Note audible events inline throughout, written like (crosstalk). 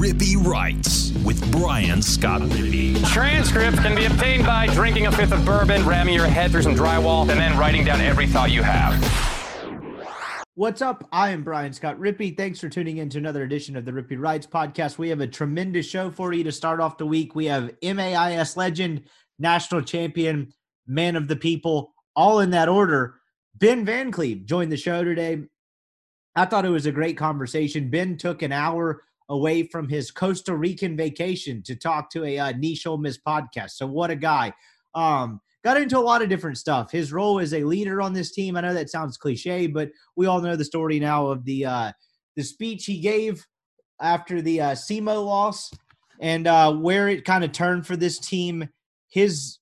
Rippy Writes with Brian Scott Rippy. Transcripts can be obtained by drinking a fifth of bourbon, ramming your head through some drywall, and then writing down every thought you have. What's up? I am Brian Scott Rippy. Thanks for tuning in to another edition of the Rippy Writes podcast. We have a tremendous show for you to start off the week. We have MAIS legend, national champion, man of the people, all in that order. Ben Van Cleve joined the show today. I thought it was a great conversation. Ben took an hour away from his Costa Rican vacation to talk to a uh, niche Ole Miss podcast. So what a guy! Um, got into a lot of different stuff. His role as a leader on this team. I know that sounds cliche, but we all know the story now of the uh, the speech he gave after the uh, SEMO loss and uh, where it kind of turned for this team. His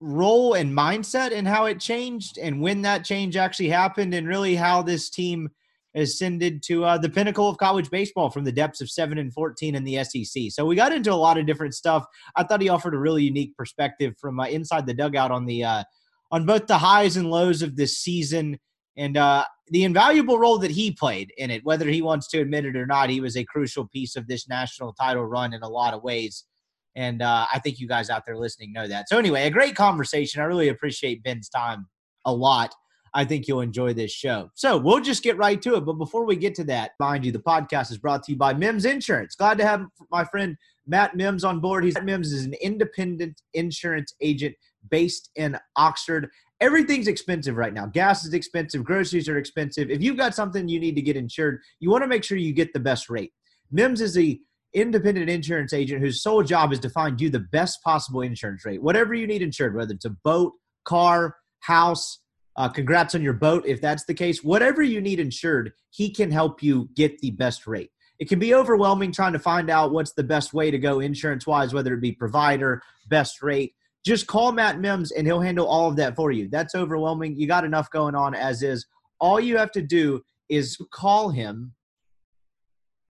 role and mindset and how it changed and when that change actually happened and really how this team ascended to uh, the pinnacle of college baseball from the depths of 7 and 14 in the SEC. So we got into a lot of different stuff. I thought he offered a really unique perspective from uh, inside the dugout on the uh, on both the highs and lows of this season and uh, the invaluable role that he played in it. Whether he wants to admit it or not, he was a crucial piece of this national title run in a lot of ways. And uh, I think you guys out there listening know that. So anyway, a great conversation. I really appreciate Ben's time a lot. I think you'll enjoy this show. So we'll just get right to it. But before we get to that, mind you, the podcast is brought to you by Mims Insurance. Glad to have my friend Matt Mims on board. He's Mims is an independent insurance agent based in Oxford. Everything's expensive right now. Gas is expensive, groceries are expensive. If you've got something you need to get insured, you want to make sure you get the best rate. Mims is the independent insurance agent whose sole job is to find you the best possible insurance rate. Whatever you need insured, whether it's a boat, car, house, uh, congrats on your boat. If that's the case, whatever you need insured, he can help you get the best rate. It can be overwhelming trying to find out what's the best way to go insurance wise, whether it be provider, best rate. Just call Matt Mims and he'll handle all of that for you. That's overwhelming. You got enough going on as is. All you have to do is call him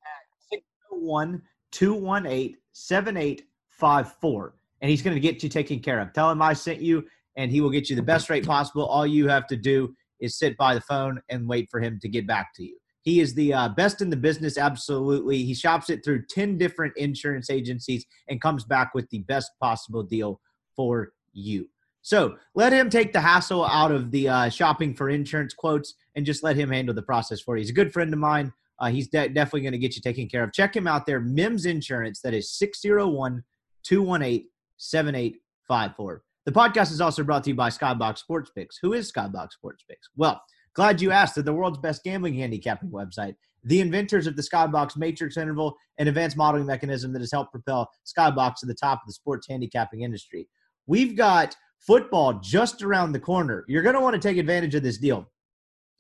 at 601 218 7854 and he's going to get you taken care of. Tell him I sent you and he will get you the best rate possible. All you have to do is sit by the phone and wait for him to get back to you. He is the uh, best in the business, absolutely. He shops it through 10 different insurance agencies and comes back with the best possible deal for you. So let him take the hassle out of the uh, shopping for insurance quotes and just let him handle the process for you. He's a good friend of mine. Uh, he's de- definitely going to get you taken care of. Check him out there, Mims Insurance. That is 601 218 7854. The podcast is also brought to you by Skybox Sports Picks. Who is Skybox Sports Picks? Well, glad you asked. They're the world's best gambling handicapping website. The inventors of the Skybox Matrix Interval, an advanced modeling mechanism that has helped propel Skybox to the top of the sports handicapping industry. We've got football just around the corner. You're going to want to take advantage of this deal.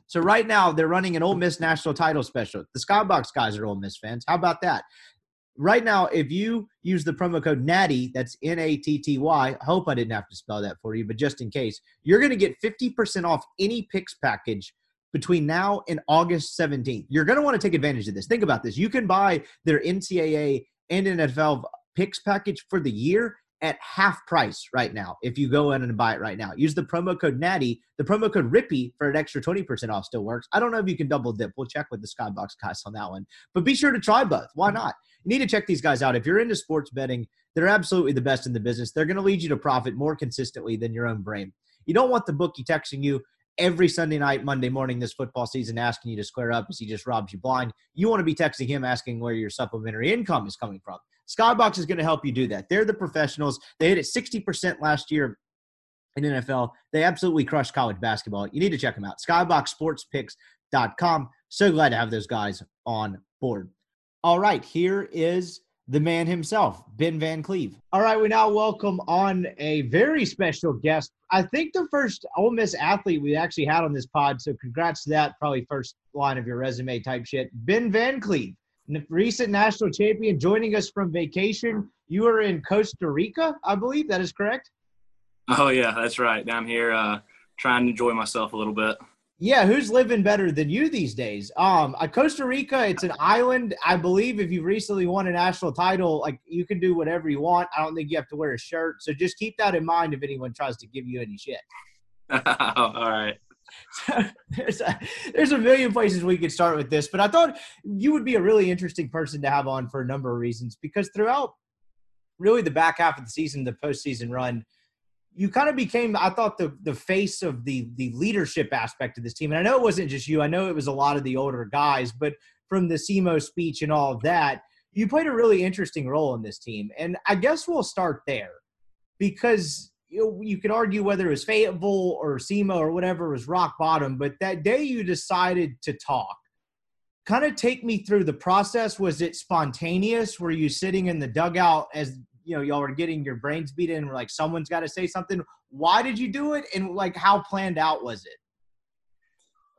So right now they're running an Ole Miss national title special. The Skybox guys are Ole Miss fans. How about that? Right now, if you use the promo code NATTY, that's N A T T Y, I hope I didn't have to spell that for you, but just in case, you're going to get 50% off any picks package between now and August 17th. You're going to want to take advantage of this. Think about this. You can buy their NCAA and NFL picks package for the year at half price right now if you go in and buy it right now. Use the promo code NATTY. The promo code RIPPY for an extra 20% off still works. I don't know if you can double dip. We'll check with the Skybox guys on that one. But be sure to try both. Why mm-hmm. not? You need to check these guys out. If you're into sports betting, they're absolutely the best in the business. They're going to lead you to profit more consistently than your own brain. You don't want the bookie texting you every Sunday night, Monday morning this football season asking you to square up as he just robs you blind. You want to be texting him asking where your supplementary income is coming from. Skybox is going to help you do that. They're the professionals. They hit it 60% last year in NFL. They absolutely crushed college basketball. You need to check them out. Skyboxsportspicks.com. So glad to have those guys on board. All right, here is the man himself, Ben Van Cleve. All right, we now welcome on a very special guest. I think the first Ole Miss athlete we actually had on this pod. So congrats to that. Probably first line of your resume type shit. Ben Van Cleve, recent national champion, joining us from vacation. You are in Costa Rica, I believe. That is correct. Oh yeah, that's right. I'm here uh, trying to enjoy myself a little bit. Yeah, who's living better than you these days? Um, uh, Costa Rica, it's an island. I believe if you recently won a national title, like you can do whatever you want. I don't think you have to wear a shirt. So just keep that in mind if anyone tries to give you any shit. (laughs) All right. (laughs) there's a, there's a million places we could start with this, but I thought you would be a really interesting person to have on for a number of reasons because throughout really the back half of the season, the postseason run, you kind of became, I thought, the the face of the the leadership aspect of this team. And I know it wasn't just you. I know it was a lot of the older guys, but from the SEMO speech and all of that, you played a really interesting role in this team. And I guess we'll start there because you, you could argue whether it was Fayetteville or SEMO or whatever it was rock bottom, but that day you decided to talk. Kind of take me through the process. Was it spontaneous? Were you sitting in the dugout as you know y'all were getting your brains beaten and were like someone's got to say something? Why did you do it? And like how planned out was it?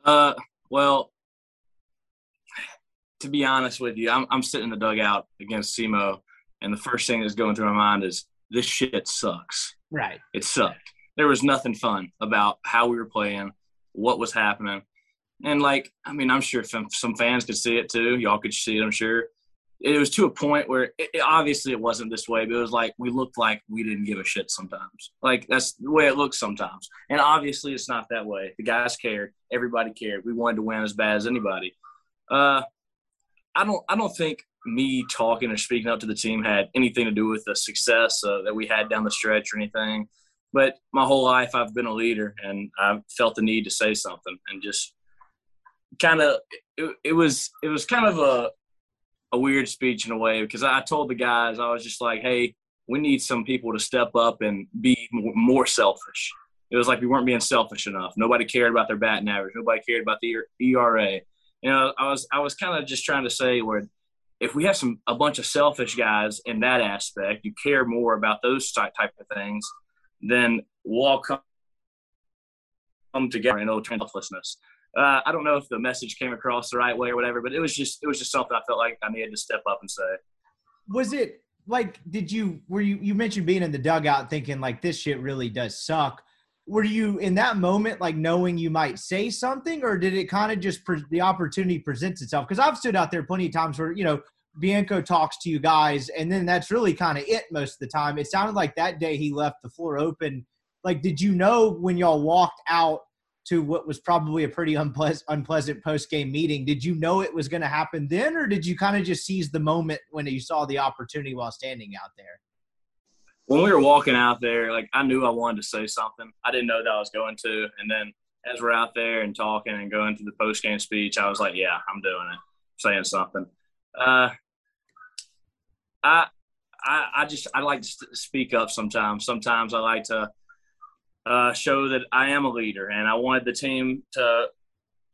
Uh, well, to be honest with you, I'm I'm sitting in the dugout against SEMO, and the first thing that's going through my mind is this shit sucks. Right. It sucked. There was nothing fun about how we were playing, what was happening. And like, I mean, I'm sure some, fans could see it too. Y'all could see it, I'm sure. It was to a point where it, it, obviously it wasn't this way, but it was like we looked like we didn't give a shit sometimes. Like that's the way it looks sometimes. And obviously it's not that way. The guys cared. Everybody cared. We wanted to win as bad as anybody. Uh, I don't. I don't think me talking or speaking up to the team had anything to do with the success uh, that we had down the stretch or anything. But my whole life, I've been a leader, and I felt the need to say something, and just kind of it, it was it was kind of a a weird speech in a way because I told the guys I was just like, hey, we need some people to step up and be more selfish. It was like we weren't being selfish enough. Nobody cared about their batting average. Nobody cared about the ERA. You know, I was I was kind of just trying to say where if we have some a bunch of selfish guys in that aspect, you care more about those type of things, then we'll all come come together in old selflessness. Uh, I don't know if the message came across the right way or whatever, but it was just it was just something I felt like I needed to step up and say. Was it like did you were you you mentioned being in the dugout thinking like this shit really does suck? Were you in that moment like knowing you might say something, or did it kind of just pre- the opportunity presents itself? Because I've stood out there plenty of times where you know Bianco talks to you guys, and then that's really kind of it most of the time. It sounded like that day he left the floor open. Like, did you know when y'all walked out to what was probably a pretty unpleasant, unpleasant post game meeting? Did you know it was going to happen then, or did you kind of just seize the moment when you saw the opportunity while standing out there? When we were walking out there, like I knew I wanted to say something. I didn't know that I was going to, and then as we're out there and talking and going to the post game speech, I was like, "Yeah, I'm doing it, saying something." Uh, I, I, I just I like to speak up sometimes. Sometimes I like to uh, show that I am a leader, and I wanted the team to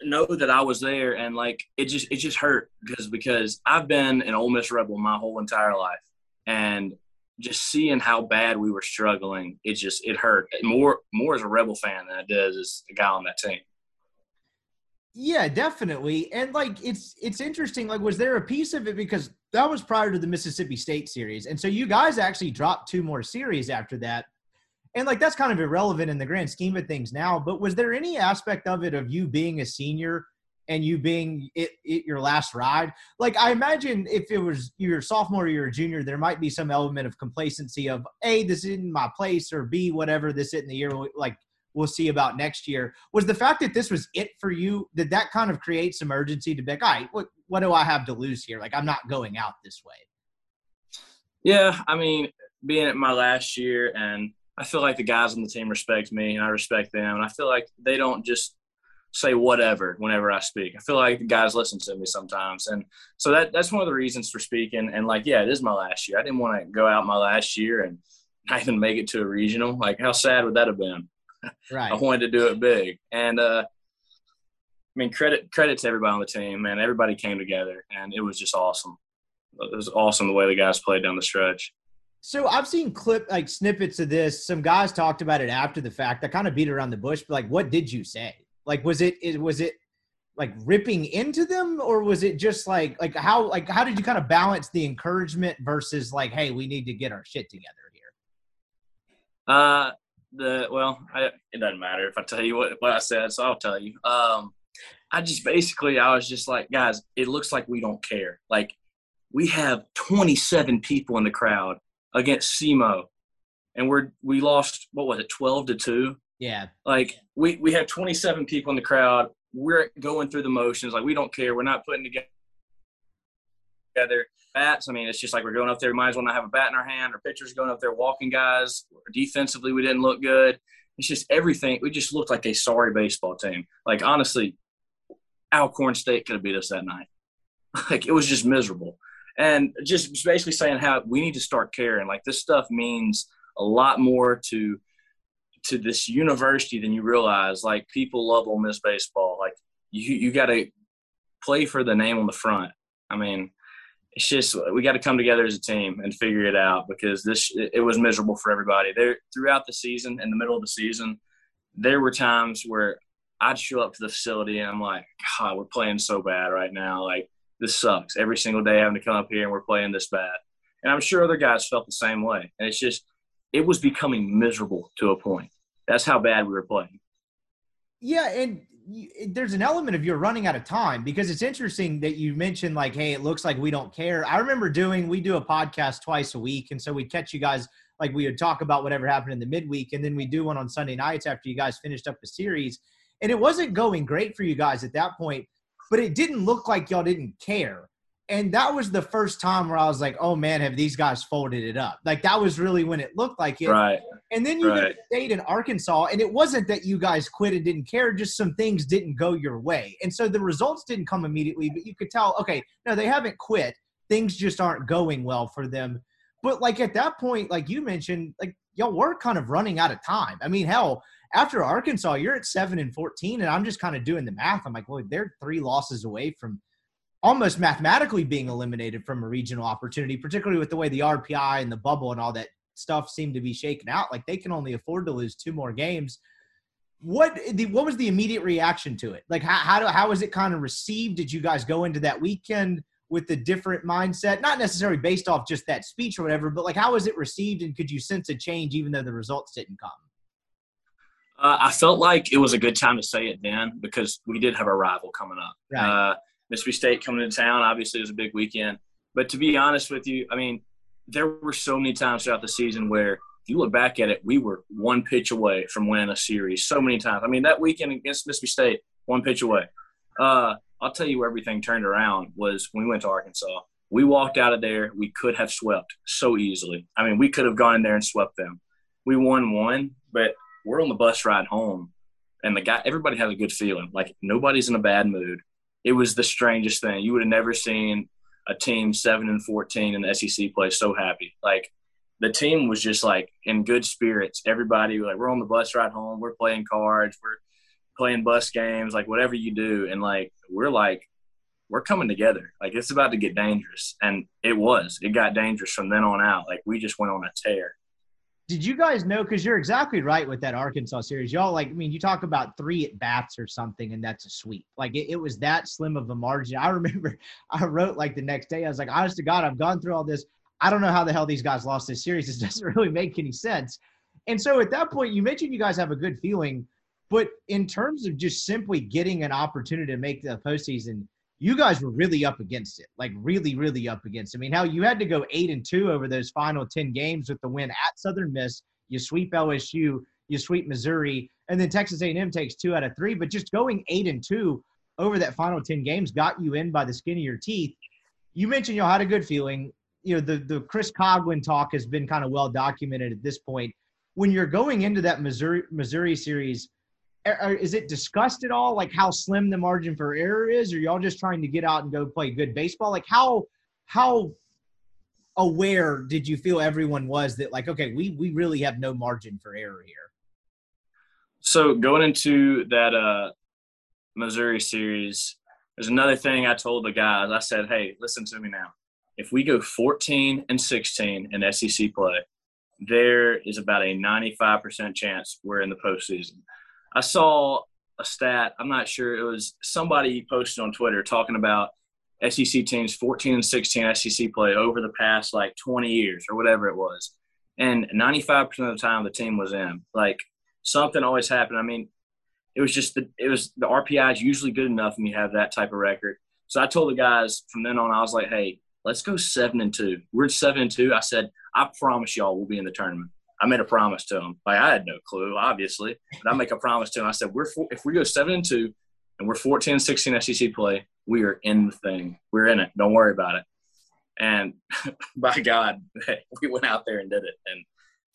know that I was there. And like it just it just hurt because because I've been an Ole Miss rebel my whole entire life, and just seeing how bad we were struggling, it just it hurt more more as a rebel fan than it does as a guy on that team. Yeah, definitely. And like it's it's interesting. Like, was there a piece of it because that was prior to the Mississippi State series. And so you guys actually dropped two more series after that. And like that's kind of irrelevant in the grand scheme of things now. But was there any aspect of it of you being a senior and you being it, it your last ride? Like I imagine if it was your sophomore or a junior, there might be some element of complacency of A, this isn't my place, or B, whatever this isn't the year like we'll see about next year. Was the fact that this was it for you, did that kind of create some urgency to be like, all right, what what do I have to lose here? Like I'm not going out this way. Yeah, I mean, being at my last year, and I feel like the guys on the team respect me, and I respect them, and I feel like they don't just say whatever whenever I speak. I feel like the guys listen to me sometimes, and so that that's one of the reasons for speaking. And like, yeah, it is my last year. I didn't want to go out my last year and not (laughs) even make it to a regional. Like, how sad would that have been? (laughs) Right. I wanted to do it big, and uh, I mean, credit credit to everybody on the team, man. Everybody came together, and it was just awesome. It was awesome the way the guys played down the stretch. So I've seen clip like snippets of this. Some guys talked about it after the fact. I kind of beat around the bush, but like, what did you say? Like, was it was it like ripping into them, or was it just like like how like how did you kind of balance the encouragement versus like, hey, we need to get our shit together here? Uh, the well, I, it doesn't matter if I tell you what what I said, so I'll tell you. Um, I just basically I was just like, guys, it looks like we don't care. Like we have 27 people in the crowd against SEMO, and we're we lost what was it 12 to two. Yeah. Like we we had 27 people in the crowd. We're going through the motions. Like we don't care. We're not putting together bats. I mean, it's just like we're going up there. We might as well not have a bat in our hand. Our pitchers going up there walking guys. Defensively, we didn't look good. It's just everything. We just looked like a sorry baseball team. Like honestly, Alcorn State could have beat us that night. (laughs) Like it was just miserable. And just basically saying how we need to start caring. Like this stuff means a lot more to to this university than you realize. Like people love Ole Miss baseball. Like you you got to play for the name on the front. I mean, it's just we got to come together as a team and figure it out because this it was miserable for everybody. There throughout the season, in the middle of the season, there were times where I'd show up to the facility and I'm like, God, we're playing so bad right now. Like this sucks. Every single day having to come up here and we're playing this bad. And I'm sure other guys felt the same way. And it's just it was becoming miserable to a point. That's how bad we were playing. Yeah, and there's an element of you're running out of time because it's interesting that you mentioned like hey it looks like we don't care i remember doing we do a podcast twice a week and so we'd catch you guys like we would talk about whatever happened in the midweek and then we do one on sunday nights after you guys finished up the series and it wasn't going great for you guys at that point but it didn't look like y'all didn't care and that was the first time where I was like, "Oh man, have these guys folded it up?" Like that was really when it looked like it. Right. And then you right. stayed in Arkansas, and it wasn't that you guys quit and didn't care; just some things didn't go your way, and so the results didn't come immediately. But you could tell, okay, no, they haven't quit. Things just aren't going well for them. But like at that point, like you mentioned, like y'all were kind of running out of time. I mean, hell, after Arkansas, you're at seven and fourteen, and I'm just kind of doing the math. I'm like, well, they're three losses away from almost mathematically being eliminated from a regional opportunity, particularly with the way the RPI and the bubble and all that stuff seem to be shaken out. Like they can only afford to lose two more games. What the what was the immediate reaction to it? Like how how, do, how was it kind of received? Did you guys go into that weekend with a different mindset, not necessarily based off just that speech or whatever, but like how was it received, and could you sense a change even though the results didn't come? Uh, I felt like it was a good time to say it then because we did have a rival coming up. Right. Uh, Mississippi State coming to town. Obviously, it was a big weekend. But to be honest with you, I mean, there were so many times throughout the season where if you look back at it, we were one pitch away from winning a series so many times. I mean, that weekend against Mississippi State, one pitch away. Uh, I'll tell you where everything turned around was when we went to Arkansas. We walked out of there. We could have swept so easily. I mean, we could have gone in there and swept them. We won one, but we're on the bus ride home, and the guy, everybody has a good feeling. Like nobody's in a bad mood it was the strangest thing. You would have never seen a team seven and fourteen in the SEC play so happy. Like the team was just like in good spirits. Everybody like we're on the bus ride home. We're playing cards. We're playing bus games. Like whatever you do, and like we're like we're coming together. Like it's about to get dangerous, and it was. It got dangerous from then on out. Like we just went on a tear did you guys know? Because you're exactly right with that Arkansas series. Y'all like, I mean, you talk about three at bats or something, and that's a sweep. Like it, it, was that slim of a margin. I (laughs) remember I wrote like the next day. I was like, honest to God, I've gone through all this. I don't know how the hell these guys lost this series. This (laughs) doesn't really make any sense. And so at that point, you mentioned you guys have a good feeling, but in terms of just simply getting an opportunity to make the postseason, you guys were really up against it, like really, really up against. It. I mean, how you had to go eight and two over those final ten games with the win at Southern Miss. You sweep LSU, you sweep Missouri, and then Texas A&M takes two out of three. But just going eight and two over that final ten games got you in by the skin of your teeth. You mentioned you had a good feeling. You know, the the Chris Coglin talk has been kind of well documented at this point. When you're going into that Missouri Missouri series is it discussed at all like how slim the margin for error is? Or y'all just trying to get out and go play good baseball? Like how how aware did you feel everyone was that like okay we we really have no margin for error here? So going into that uh missouri series there's another thing i told the guys. I said hey listen to me now. If we go 14 and 16 in sec play there is about a 95% chance we're in the postseason I saw a stat. I'm not sure it was somebody posted on Twitter talking about SEC teams 14 and 16 SEC play over the past like 20 years or whatever it was, and 95% of the time the team was in. Like something always happened. I mean, it was just the it was the RPI is usually good enough when you have that type of record. So I told the guys from then on, I was like, hey, let's go seven and two. We're seven and two. I said, I promise y'all we'll be in the tournament. I made a promise to him. Like I had no clue, obviously, but I make a promise to him. I said, "We're four, if we go seven and two, and we're 14 16 SEC play, we are in the thing. We're in it. Don't worry about it." And (laughs) by God, (laughs) we went out there and did it, and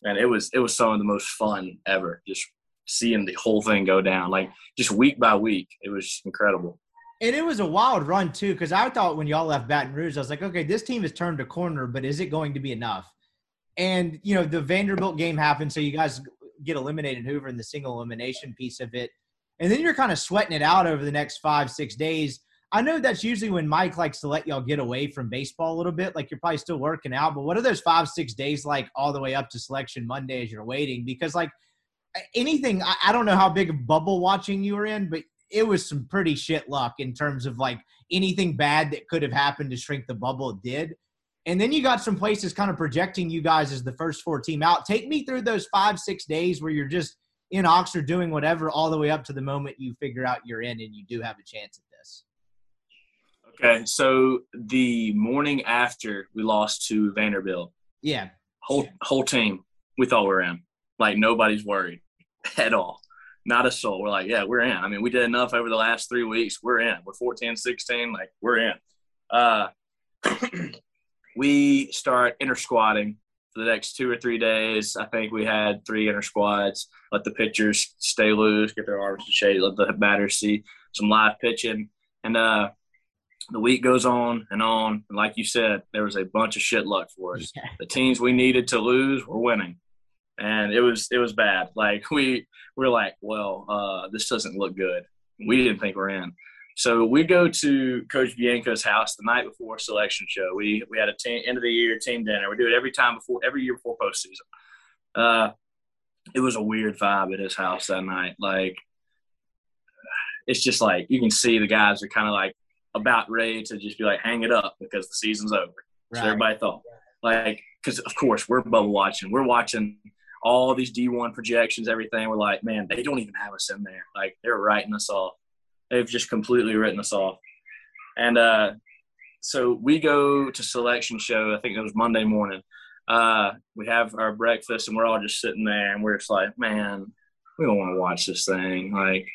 and it was it was some of the most fun ever. Just seeing the whole thing go down, like just week by week, it was incredible. And it was a wild run too, because I thought when y'all left Baton Rouge, I was like, okay, this team has turned a corner, but is it going to be enough? And you know, the Vanderbilt game happened, so you guys get eliminated Hoover in the single elimination piece of it, and then you're kind of sweating it out over the next five, six days. I know that's usually when Mike likes to let y'all get away from baseball a little bit. Like you're probably still working out, but what are those five, six days like all the way up to selection Monday as you're waiting? Because like anything, I, I don't know how big of bubble watching you were in, but it was some pretty shit luck in terms of like anything bad that could have happened to shrink the bubble did. And then you got some places kind of projecting you guys as the first four team out. Take me through those five, six days where you're just in Oxford doing whatever all the way up to the moment you figure out you're in and you do have a chance at this. Okay, so the morning after we lost to Vanderbilt, yeah, whole whole team we thought we were in. Like nobody's worried (laughs) at all not a soul. We're like, yeah, we're in. I mean, we did enough over the last three weeks. We're in. We're 14, 16. Like, we're in. Uh, (clears throat) we start inter squatting for the next two or three days. I think we had three inter squads. Let the pitchers stay loose, get their arms to shade, let the batters see some live pitching. And uh, the week goes on and on. And like you said, there was a bunch of shit luck for us. Yeah. The teams we needed to lose were winning and it was it was bad. Like we we are like, well, uh, this doesn't look good. We didn't think we're in. So we go to Coach Bianco's house the night before selection show. We we had a team, end of the year team dinner. We do it every time before every year before postseason. Uh, it was a weird vibe at his house that night. Like it's just like you can see the guys are kind of like about ready to just be like hang it up because the season's over. Right. So everybody thought like because of course we're bubble watching. We're watching all these D1 projections, everything. We're like, man, they don't even have us in there. Like they're writing us off. They've just completely written us off. And uh, so we go to selection show. I think it was Monday morning. Uh, we have our breakfast and we're all just sitting there and we're just like, man, we don't want to watch this thing. Like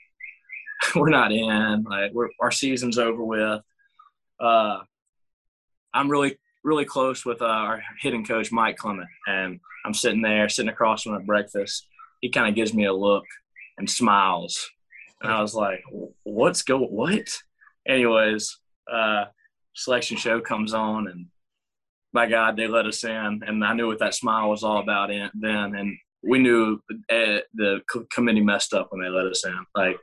(laughs) we're not in. Like our season's over with. Uh, I'm really really close with uh, our hitting coach Mike Clement, and I'm sitting there, sitting across from him at breakfast. He kind of gives me a look and smiles, and I was like, "What's going? What?" Anyways, uh, selection show comes on, and by God, they let us in, and I knew what that smile was all about in, then, and we knew uh, the committee messed up when they let us in, like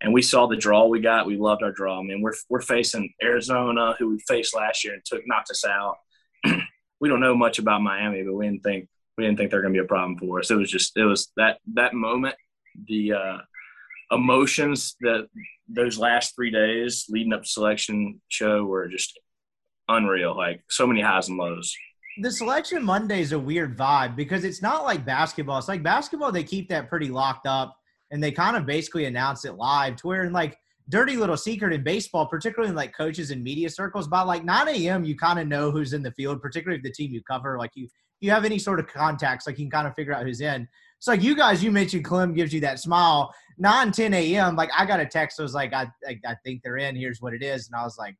and we saw the draw we got. We loved our draw. I mean, we're we're facing Arizona, who we faced last year and took knocked us out. (clears throat) we don't know much about Miami, but we didn't think we didn't think they're going to be a problem for us. It was just it was that that moment, the uh, emotions that those last three days leading up to selection show were just unreal. Like so many highs and lows. The selection Monday is a weird vibe because it's not like basketball. It's like basketball; they keep that pretty locked up and they kind of basically announce it live to where in like dirty little secret in baseball, particularly in like coaches and media circles, by like 9 a.m. you kind of know who's in the field, particularly if the team you cover, like you you have any sort of contacts, like you can kind of figure out who's in. So like you guys, you mentioned Clem gives you that smile. 9, 10 a.m. Like I got a text that was like, I, I, I think they're in. Here's what it is. And I was like,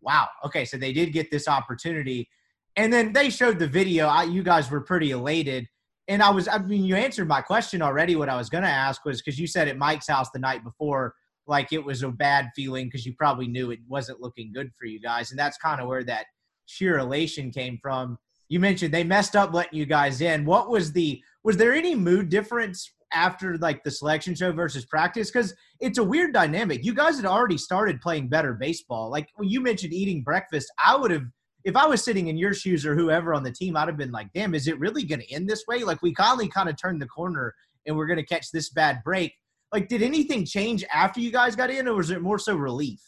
wow, okay, so they did get this opportunity. And then they showed the video. I, you guys were pretty elated and I was, I mean, you answered my question already. What I was going to ask was because you said at Mike's house the night before, like it was a bad feeling because you probably knew it wasn't looking good for you guys. And that's kind of where that sheer elation came from. You mentioned they messed up letting you guys in. What was the, was there any mood difference after like the selection show versus practice? Because it's a weird dynamic. You guys had already started playing better baseball. Like when you mentioned eating breakfast, I would have if I was sitting in your shoes or whoever on the team, I'd have been like, damn, is it really going to end this way? Like, we finally kind of turned the corner and we're going to catch this bad break. Like, did anything change after you guys got in, or was it more so relief?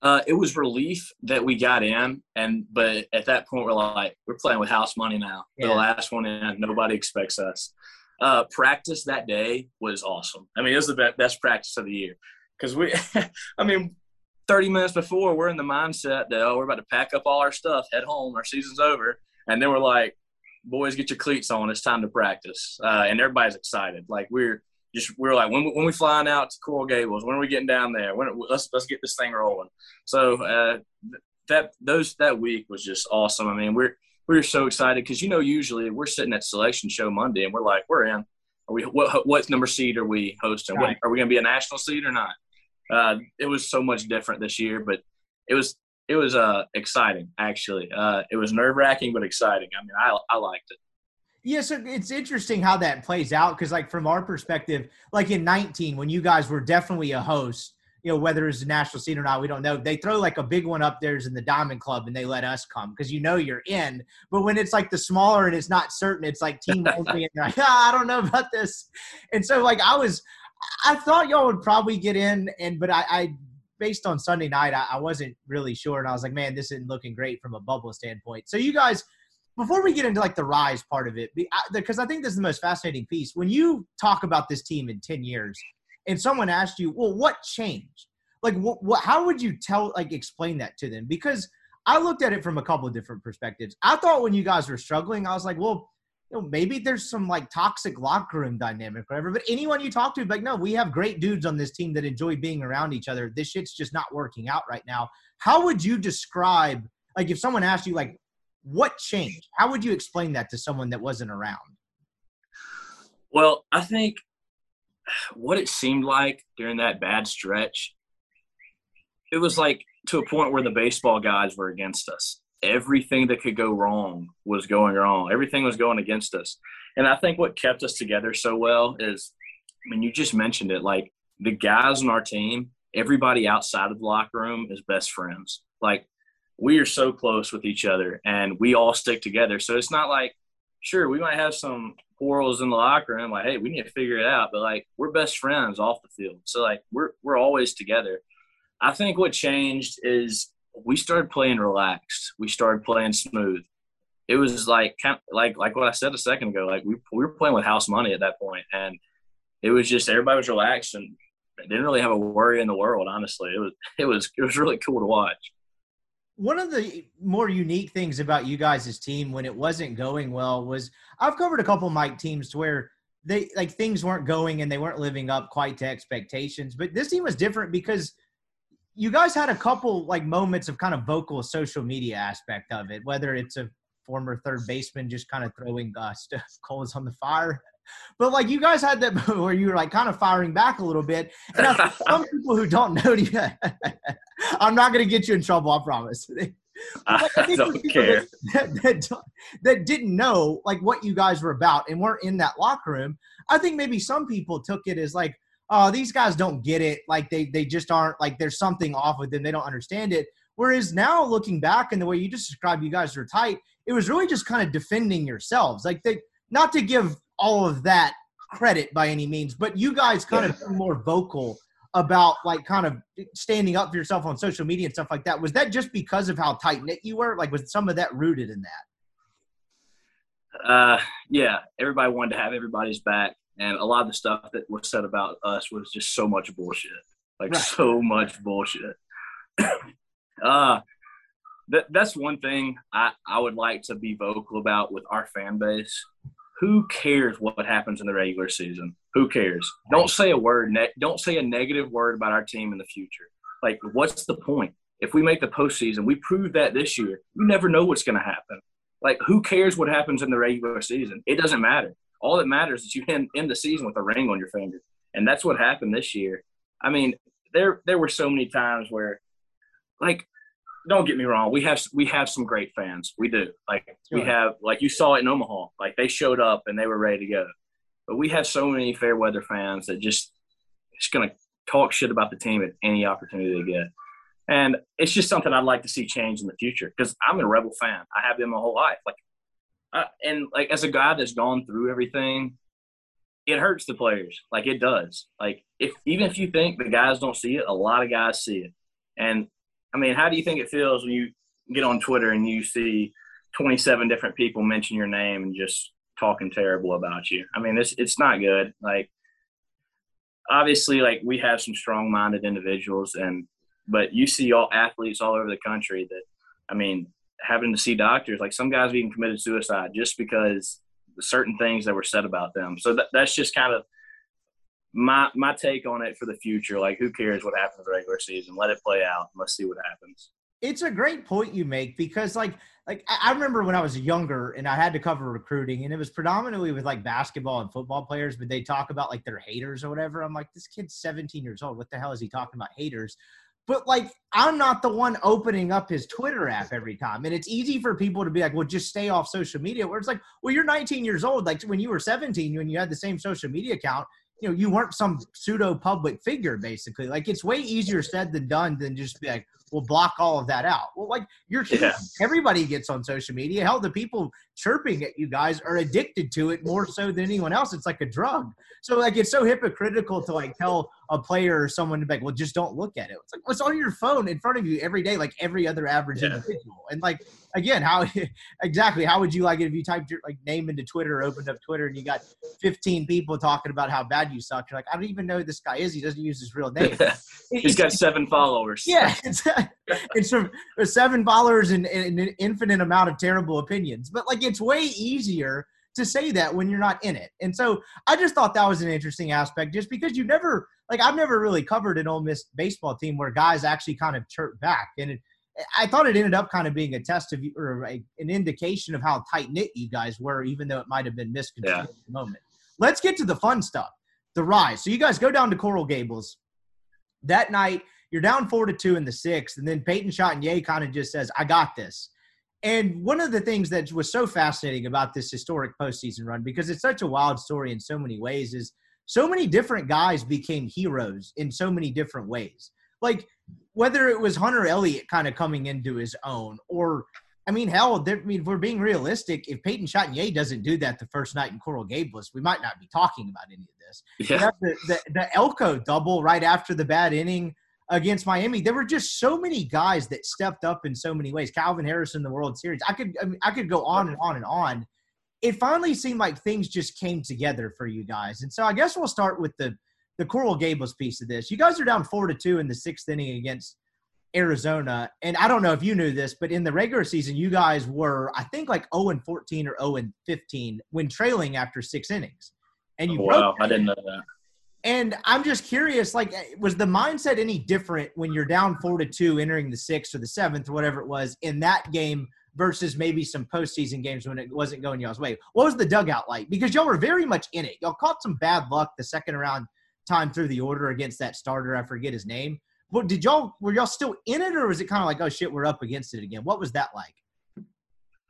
Uh, it was relief that we got in, and but at that point we're like, we're playing with house money now. Yeah. The last one in, nobody expects us. Uh, practice that day was awesome. I mean, it was the best practice of the year because we, (laughs) I mean, 30 minutes before, we're in the mindset that, oh, we're about to pack up all our stuff, head home, our season's over. And then we're like, boys, get your cleats on. It's time to practice. Uh, and everybody's excited. Like we're just we're like when when we flying out to Coral Gables, when are we getting down there? When let's let's get this thing rolling. So uh, that those that week was just awesome. I mean, we're we are so excited because you know usually we're sitting at selection show Monday and we're like we're in. Are we what what number seed are we hosting? Right. Are we going to be a national seed or not? Uh, it was so much different this year, but it was it was uh exciting actually. Uh, it was nerve wracking but exciting. I mean, I I liked it. Yeah, so it's interesting how that plays out because, like, from our perspective, like in 19, when you guys were definitely a host, you know, whether it's a national scene or not, we don't know. They throw like a big one up there's in the Diamond Club and they let us come because you know you're in. But when it's like the smaller and it's not certain, it's like team (laughs) only, and they're like, ah, I don't know about this. And so, like, I was, I thought y'all would probably get in, and but I, I based on Sunday night, I, I wasn't really sure, and I was like, man, this isn't looking great from a bubble standpoint. So you guys before we get into like the rise part of it, because I think this is the most fascinating piece. When you talk about this team in 10 years and someone asked you, well, what changed? Like, what, how would you tell, like, explain that to them? Because I looked at it from a couple of different perspectives. I thought when you guys were struggling, I was like, well, you know, maybe there's some like toxic locker room dynamic, whatever. But anyone you talk to, like, no, we have great dudes on this team that enjoy being around each other. This shit's just not working out right now. How would you describe, like, if someone asked you, like, what changed? How would you explain that to someone that wasn't around? Well, I think what it seemed like during that bad stretch, it was like to a point where the baseball guys were against us. Everything that could go wrong was going wrong. Everything was going against us. And I think what kept us together so well is, I mean, you just mentioned it, like the guys on our team, everybody outside of the locker room is best friends. Like we are so close with each other and we all stick together. So it's not like, sure, we might have some quarrels in the locker room, like, hey, we need to figure it out. But like we're best friends off the field. So like we're we're always together. I think what changed is we started playing relaxed. We started playing smooth. It was like kind of like like what I said a second ago. Like we we were playing with house money at that point, and it was just everybody was relaxed and didn't really have a worry in the world. Honestly, it was it was it was really cool to watch one of the more unique things about you guys' team when it wasn't going well was I've covered a couple of Mike teams to where they like things weren't going and they weren't living up quite to expectations. But this team was different because you guys had a couple like moments of kind of vocal social media aspect of it, whether it's a former third baseman just kind of throwing uh, (laughs) coals on the fire but like you guys had that (laughs) where you were like kind of firing back a little bit. And some (laughs) people who don't know (laughs) you, I'm not going to get you in trouble. I promise. I, I don't care. That, that, that, didn't know like what you guys were about and weren't in that locker room. I think maybe some people took it as like, oh, these guys don't get it. Like they they just aren't like there's something off with them. They don't understand it. Whereas now looking back and the way you just described you guys were tight, it was really just kind of defending yourselves. Like they not to give all of that credit by any means, but you guys kind yeah. of more vocal about like kind of standing up for yourself on social media and stuff like that. Was that just because of how tight knit you were? Like, was some of that rooted in that? Uh, yeah, everybody wanted to have everybody's back, and a lot of the stuff that was said about us was just so much bullshit. Like right. so much bullshit. (coughs) uh, that that's one thing I I would like to be vocal about with our fan base who cares what happens in the regular season? Who cares? Don't say a word. Ne- don't say a negative word about our team in the future. Like, what's the point? If we make the postseason, we proved that this year. You never know what's going to happen. Like, who cares what happens in the regular season? It doesn't matter. All that matters is you end, end the season with a ring on your finger, and that's what happened this year. I mean, there there were so many times where, like, don't get me wrong. We have we have some great fans. We do. Like we have like you saw it in Omaha. Like they showed up and they were ready to go. But we have so many fair weather fans that just just gonna talk shit about the team at any opportunity they get. And it's just something I'd like to see change in the future because I'm a Rebel fan. I have been my whole life. Like, I, and like as a guy that's gone through everything, it hurts the players. Like it does. Like if even if you think the guys don't see it, a lot of guys see it. And I mean, how do you think it feels when you get on Twitter and you see 27 different people mention your name and just talking terrible about you? I mean, it's it's not good. Like, obviously, like we have some strong-minded individuals, and but you see all athletes all over the country that, I mean, having to see doctors. Like some guys even committed suicide just because certain things that were said about them. So that, that's just kind of my my take on it for the future. Like, who cares what happens in the regular season? Let it play out. Let's see what happens. It's a great point you make because, like, like I remember when I was younger and I had to cover recruiting, and it was predominantly with like basketball and football players, but they talk about like their haters or whatever. I'm like, this kid's 17 years old. What the hell is he talking about haters? But like, I'm not the one opening up his Twitter app every time. And it's easy for people to be like, well, just stay off social media. Where it's like, well, you're 19 years old. Like when you were 17, when you had the same social media account, you know, you weren't some pseudo public figure, basically. Like it's way easier said than done than just be like, we'll block all of that out. Well, like you're yeah. everybody gets on social media. Hell, the people chirping at you guys are addicted to it more so than anyone else. It's like a drug. So like it's so hypocritical to like tell a player or someone to be like, well, just don't look at it. It's like what's on your phone in front of you every day, like every other average yeah. individual. And like again, how (laughs) exactly how would you like it if you typed your like name into Twitter or opened up Twitter and you got 15 people talking about how bad you suck? You're like, I don't even know who this guy is. He doesn't use his real name. (laughs) He's got seven (laughs) followers. Yeah, it's, (laughs) it's from seven followers and, and an infinite amount of terrible opinions. But like, it's way easier to say that when you're not in it. And so I just thought that was an interesting aspect, just because you never like I've never really covered an Ole Miss baseball team where guys actually kind of chirp back, and it, I thought it ended up kind of being a test of or a, an indication of how tight knit you guys were, even though it might have been misconstrued yeah. at the moment. Let's get to the fun stuff, the rise. So you guys go down to Coral Gables that night. You're down four to two in the sixth, and then Peyton Chatagnier kind of just says, "I got this." And one of the things that was so fascinating about this historic postseason run, because it's such a wild story in so many ways, is so many different guys became heroes in so many different ways. Like whether it was Hunter Elliott kind of coming into his own, or I mean, hell, I mean, if we're being realistic, if Peyton Chatagnier doesn't do that the first night in Coral Gables, we might not be talking about any of this. Yeah. The, the, the Elko double right after the bad inning against Miami. There were just so many guys that stepped up in so many ways. Calvin Harrison, the World Series. I could I, mean, I could go on and on and on it finally seemed like things just came together for you guys. And so I guess we'll start with the the Coral Gables piece of this. You guys are down four to two in the sixth inning against Arizona. And I don't know if you knew this, but in the regular season, you guys were, I think, like 0 and 14 or 0 and 15 when trailing after six innings. And you oh, wow, I didn't know that. And I'm just curious, like, eh, was the mindset any different when you're down four to two entering the sixth or the seventh or whatever it was in that game versus maybe some postseason games when it wasn't going y'all's way. What was the dugout like? Because y'all were very much in it. Y'all caught some bad luck the second round time through the order against that starter. I forget his name. But did y'all were y'all still in it, or was it kind of like, oh shit, we're up against it again? What was that like?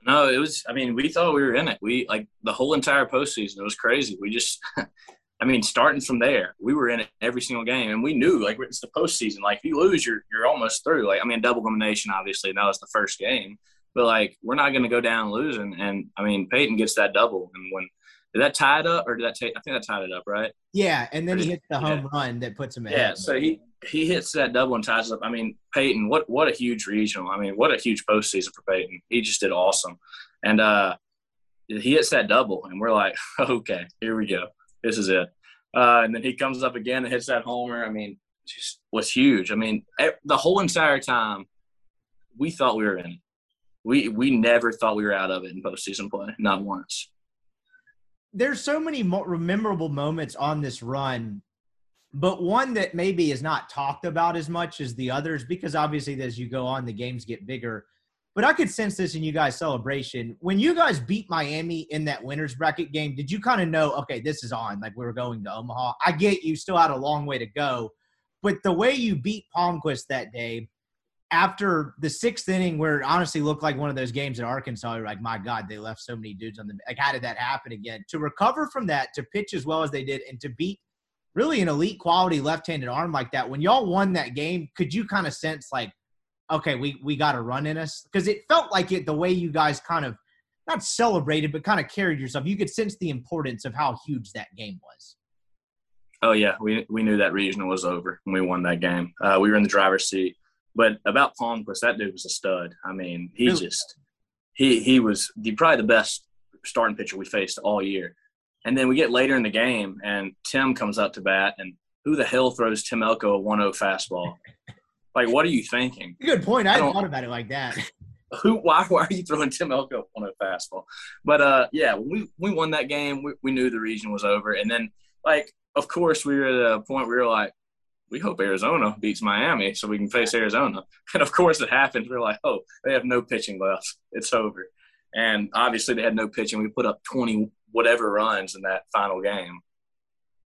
No, it was. I mean, we thought we were in it. We like the whole entire postseason. It was crazy. We just, (laughs) I mean, starting from there, we were in it every single game, and we knew like it's the postseason. Like if you lose, you're you're almost through. Like I mean, double elimination, obviously, and that was the first game. But like, we're not going to go down losing. And I mean, Peyton gets that double, and when did that tie it up, or did that take? I think that tied it up, right? Yeah, and then he hits the home yeah. run that puts him ahead. Yeah, so he he hits that double and ties it up. I mean, Peyton, what what a huge regional. I mean, what a huge postseason for Peyton. He just did awesome, and uh, he hits that double, and we're like, (laughs) okay, here we go. This is it. Uh, and then he comes up again and hits that homer. I mean, just was huge. I mean, the whole entire time, we thought we were in we we never thought we were out of it in postseason play, not once. There's so many memorable moments on this run, but one that maybe is not talked about as much as the others because obviously as you go on, the games get bigger. But I could sense this in you guys' celebration. When you guys beat Miami in that winners bracket game, did you kind of know, okay, this is on? Like we were going to Omaha. I get you still had a long way to go, but the way you beat Palmquist that day, after the sixth inning, where it honestly looked like one of those games at Arkansas, you're like, my God, they left so many dudes on the like. How did that happen again? To recover from that, to pitch as well as they did, and to beat really an elite quality left-handed arm like that. When y'all won that game, could you kind of sense like, okay, we we got a run in us? Because it felt like it the way you guys kind of not celebrated, but kind of carried yourself. You could sense the importance of how huge that game was. Oh yeah, we we knew that regional was over when we won that game. Uh, we were in the driver's seat but about Palmquist, that dude was a stud. I mean, he really? just he he was the probably the best starting pitcher we faced all year. And then we get later in the game, and Tim comes up to bat, and who the hell throws Tim Elko a 1-0 fastball? (laughs) like, what are you thinking? Good point. I, I hadn't thought about it like that. (laughs) who? Why? Why are you throwing Tim Elko on a fastball? But uh, yeah, we we won that game, we, we knew the region was over, and then like, of course, we were at a point where we were like, we hope Arizona beats Miami so we can face Arizona. (laughs) And of course, it happened. We are like, oh, they have no pitching left. It's over. And obviously, they had no pitching. We put up 20 whatever runs in that final game.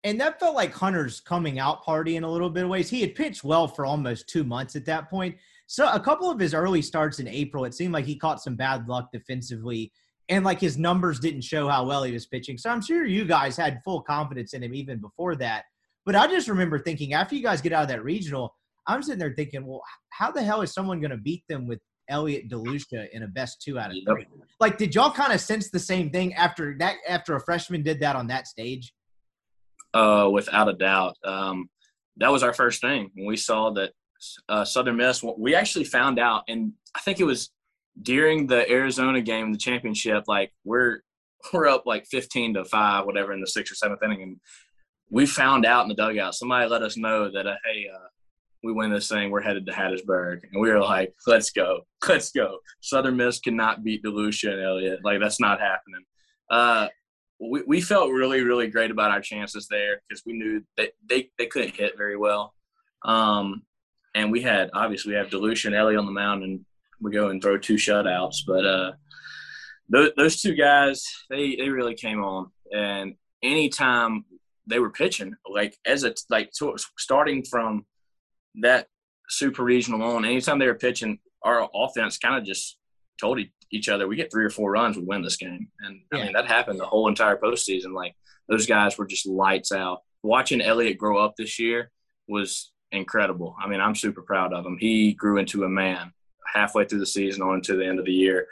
And that felt like Hunter's coming out party in a little bit of ways. He had pitched well for almost two months at that point. So a couple of his early starts in April, it seemed like he caught some bad luck defensively. And like his numbers didn't show how well he was pitching. So I'm sure you guys had full confidence in him even before that. But I just remember thinking after you guys get out of that regional, I'm sitting there thinking, well, how the hell is someone going to beat them with Elliott DeLucia in a best two out of three? Like, did y'all kind of sense the same thing after that? After a freshman did that on that stage? Uh, without a doubt. Um, that was our first thing when we saw that uh, Southern Miss. We actually found out, and I think it was during the Arizona game, the championship. Like we're (laughs) we're up like 15 to five, whatever, in the sixth or seventh inning, and we found out in the dugout. Somebody let us know that, uh, hey, uh, we win this thing. We're headed to Hattiesburg, and we were like, let's go, let's go. Southern Miss cannot beat DeLucia and Elliott. Like that's not happening. Uh, we, we felt really, really great about our chances there because we knew that they, they couldn't hit very well. Um, and we had obviously we have DeLucia and Elliott on the mound, and we go and throw two shutouts. But uh, those, those two guys, they they really came on, and anytime they were pitching like as a like starting from that super regional on anytime they were pitching our offense kind of just told each other. We get three or four runs we win this game. And yeah. i mean that happened the whole entire postseason. Like those guys were just lights out. Watching elliott grow up this year was incredible. I mean i'm super proud of him. He grew into a man halfway through the season on into the end of the year.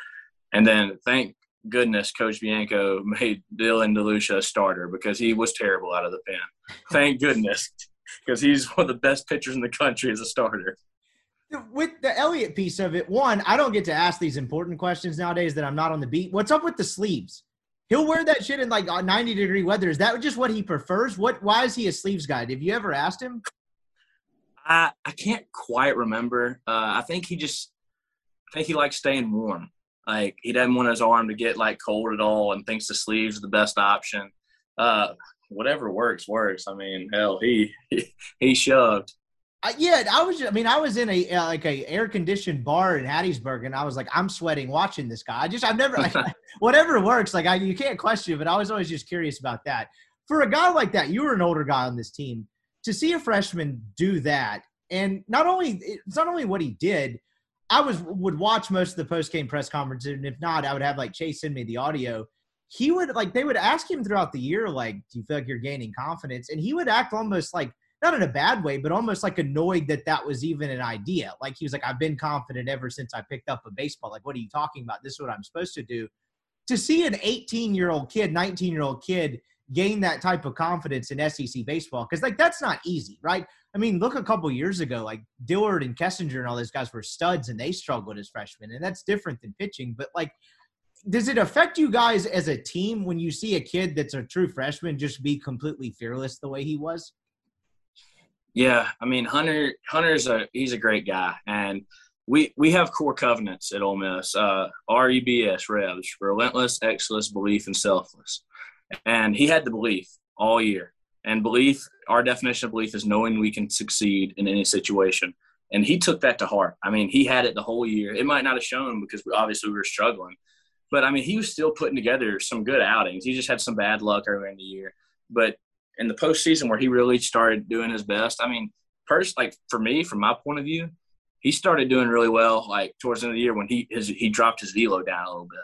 And then thank goodness Coach Bianco (laughs) made Dylan DeLucia a starter because he was terrible out of the pen. Thank goodness, because he's one of the best pitchers in the country as a starter. With the Elliott piece of it, one, I don't get to ask these important questions nowadays that I'm not on the beat. What's up with the sleeves? He'll wear that shit in like 90 degree weather. Is that just what he prefers? What? Why is he a sleeves guy? Have you ever asked him? I I can't quite remember. Uh, I think he just I think he likes staying warm. Like he doesn't want his arm to get like cold at all, and thinks the sleeves are the best option. Uh, whatever works works. I mean, hell, he he, (laughs) he shoved. Yeah, I was. I mean, I was in a uh, like a air conditioned bar in Hattiesburg, and I was like, I'm sweating watching this guy. I just, I've never, like, (laughs) (laughs) whatever works. Like, I, you can't question it, but I was always just curious about that. For a guy like that, you were an older guy on this team. To see a freshman do that, and not only it's not only what he did, I was would watch most of the post game press conferences, and if not, I would have like Chase send me the audio. He would like they would ask him throughout the year, like, "Do you feel like you're gaining confidence?" And he would act almost like not in a bad way, but almost like annoyed that that was even an idea. Like he was like, "I've been confident ever since I picked up a baseball. Like, what are you talking about? This is what I'm supposed to do." To see an 18 year old kid, 19 year old kid gain that type of confidence in SEC baseball, because like that's not easy, right? I mean, look a couple years ago, like Dillard and Kessinger and all those guys were studs and they struggled as freshmen, and that's different than pitching. But like, does it affect you guys as a team when you see a kid that's a true freshman just be completely fearless the way he was? Yeah, I mean Hunter. Hunter's a he's a great guy, and we we have core covenants at Ole Miss. Uh, REBS Revs, relentless, excellence, belief, and selfless. And he had the belief all year. And belief, our definition of belief is knowing we can succeed in any situation. And he took that to heart. I mean, he had it the whole year. It might not have shown because we, obviously we were struggling, but I mean, he was still putting together some good outings. He just had some bad luck earlier in the year. But in the postseason where he really started doing his best, I mean, first, like for me, from my point of view, he started doing really well like towards the end of the year when he his, he dropped his velo down a little bit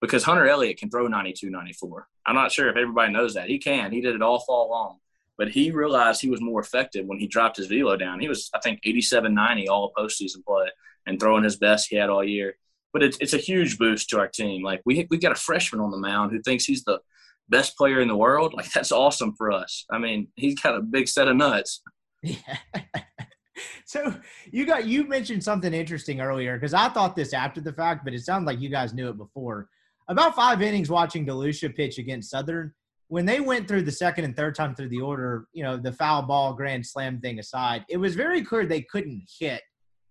because Hunter Elliott can throw 92, 94. I'm not sure if everybody knows that. He can. He did it all fall long but he realized he was more effective when he dropped his velo down. He was, I think, 87 90 all postseason play and throwing his best he had all year. But it's, it's a huge boost to our team. Like, we, we got a freshman on the mound who thinks he's the best player in the world. Like, that's awesome for us. I mean, he's got a big set of nuts. Yeah. (laughs) so you got you mentioned something interesting earlier because I thought this after the fact, but it sounded like you guys knew it before. About five innings watching DeLucia pitch against Southern, when they went through the second and third time through the order, you know, the foul ball grand slam thing aside, it was very clear they couldn't hit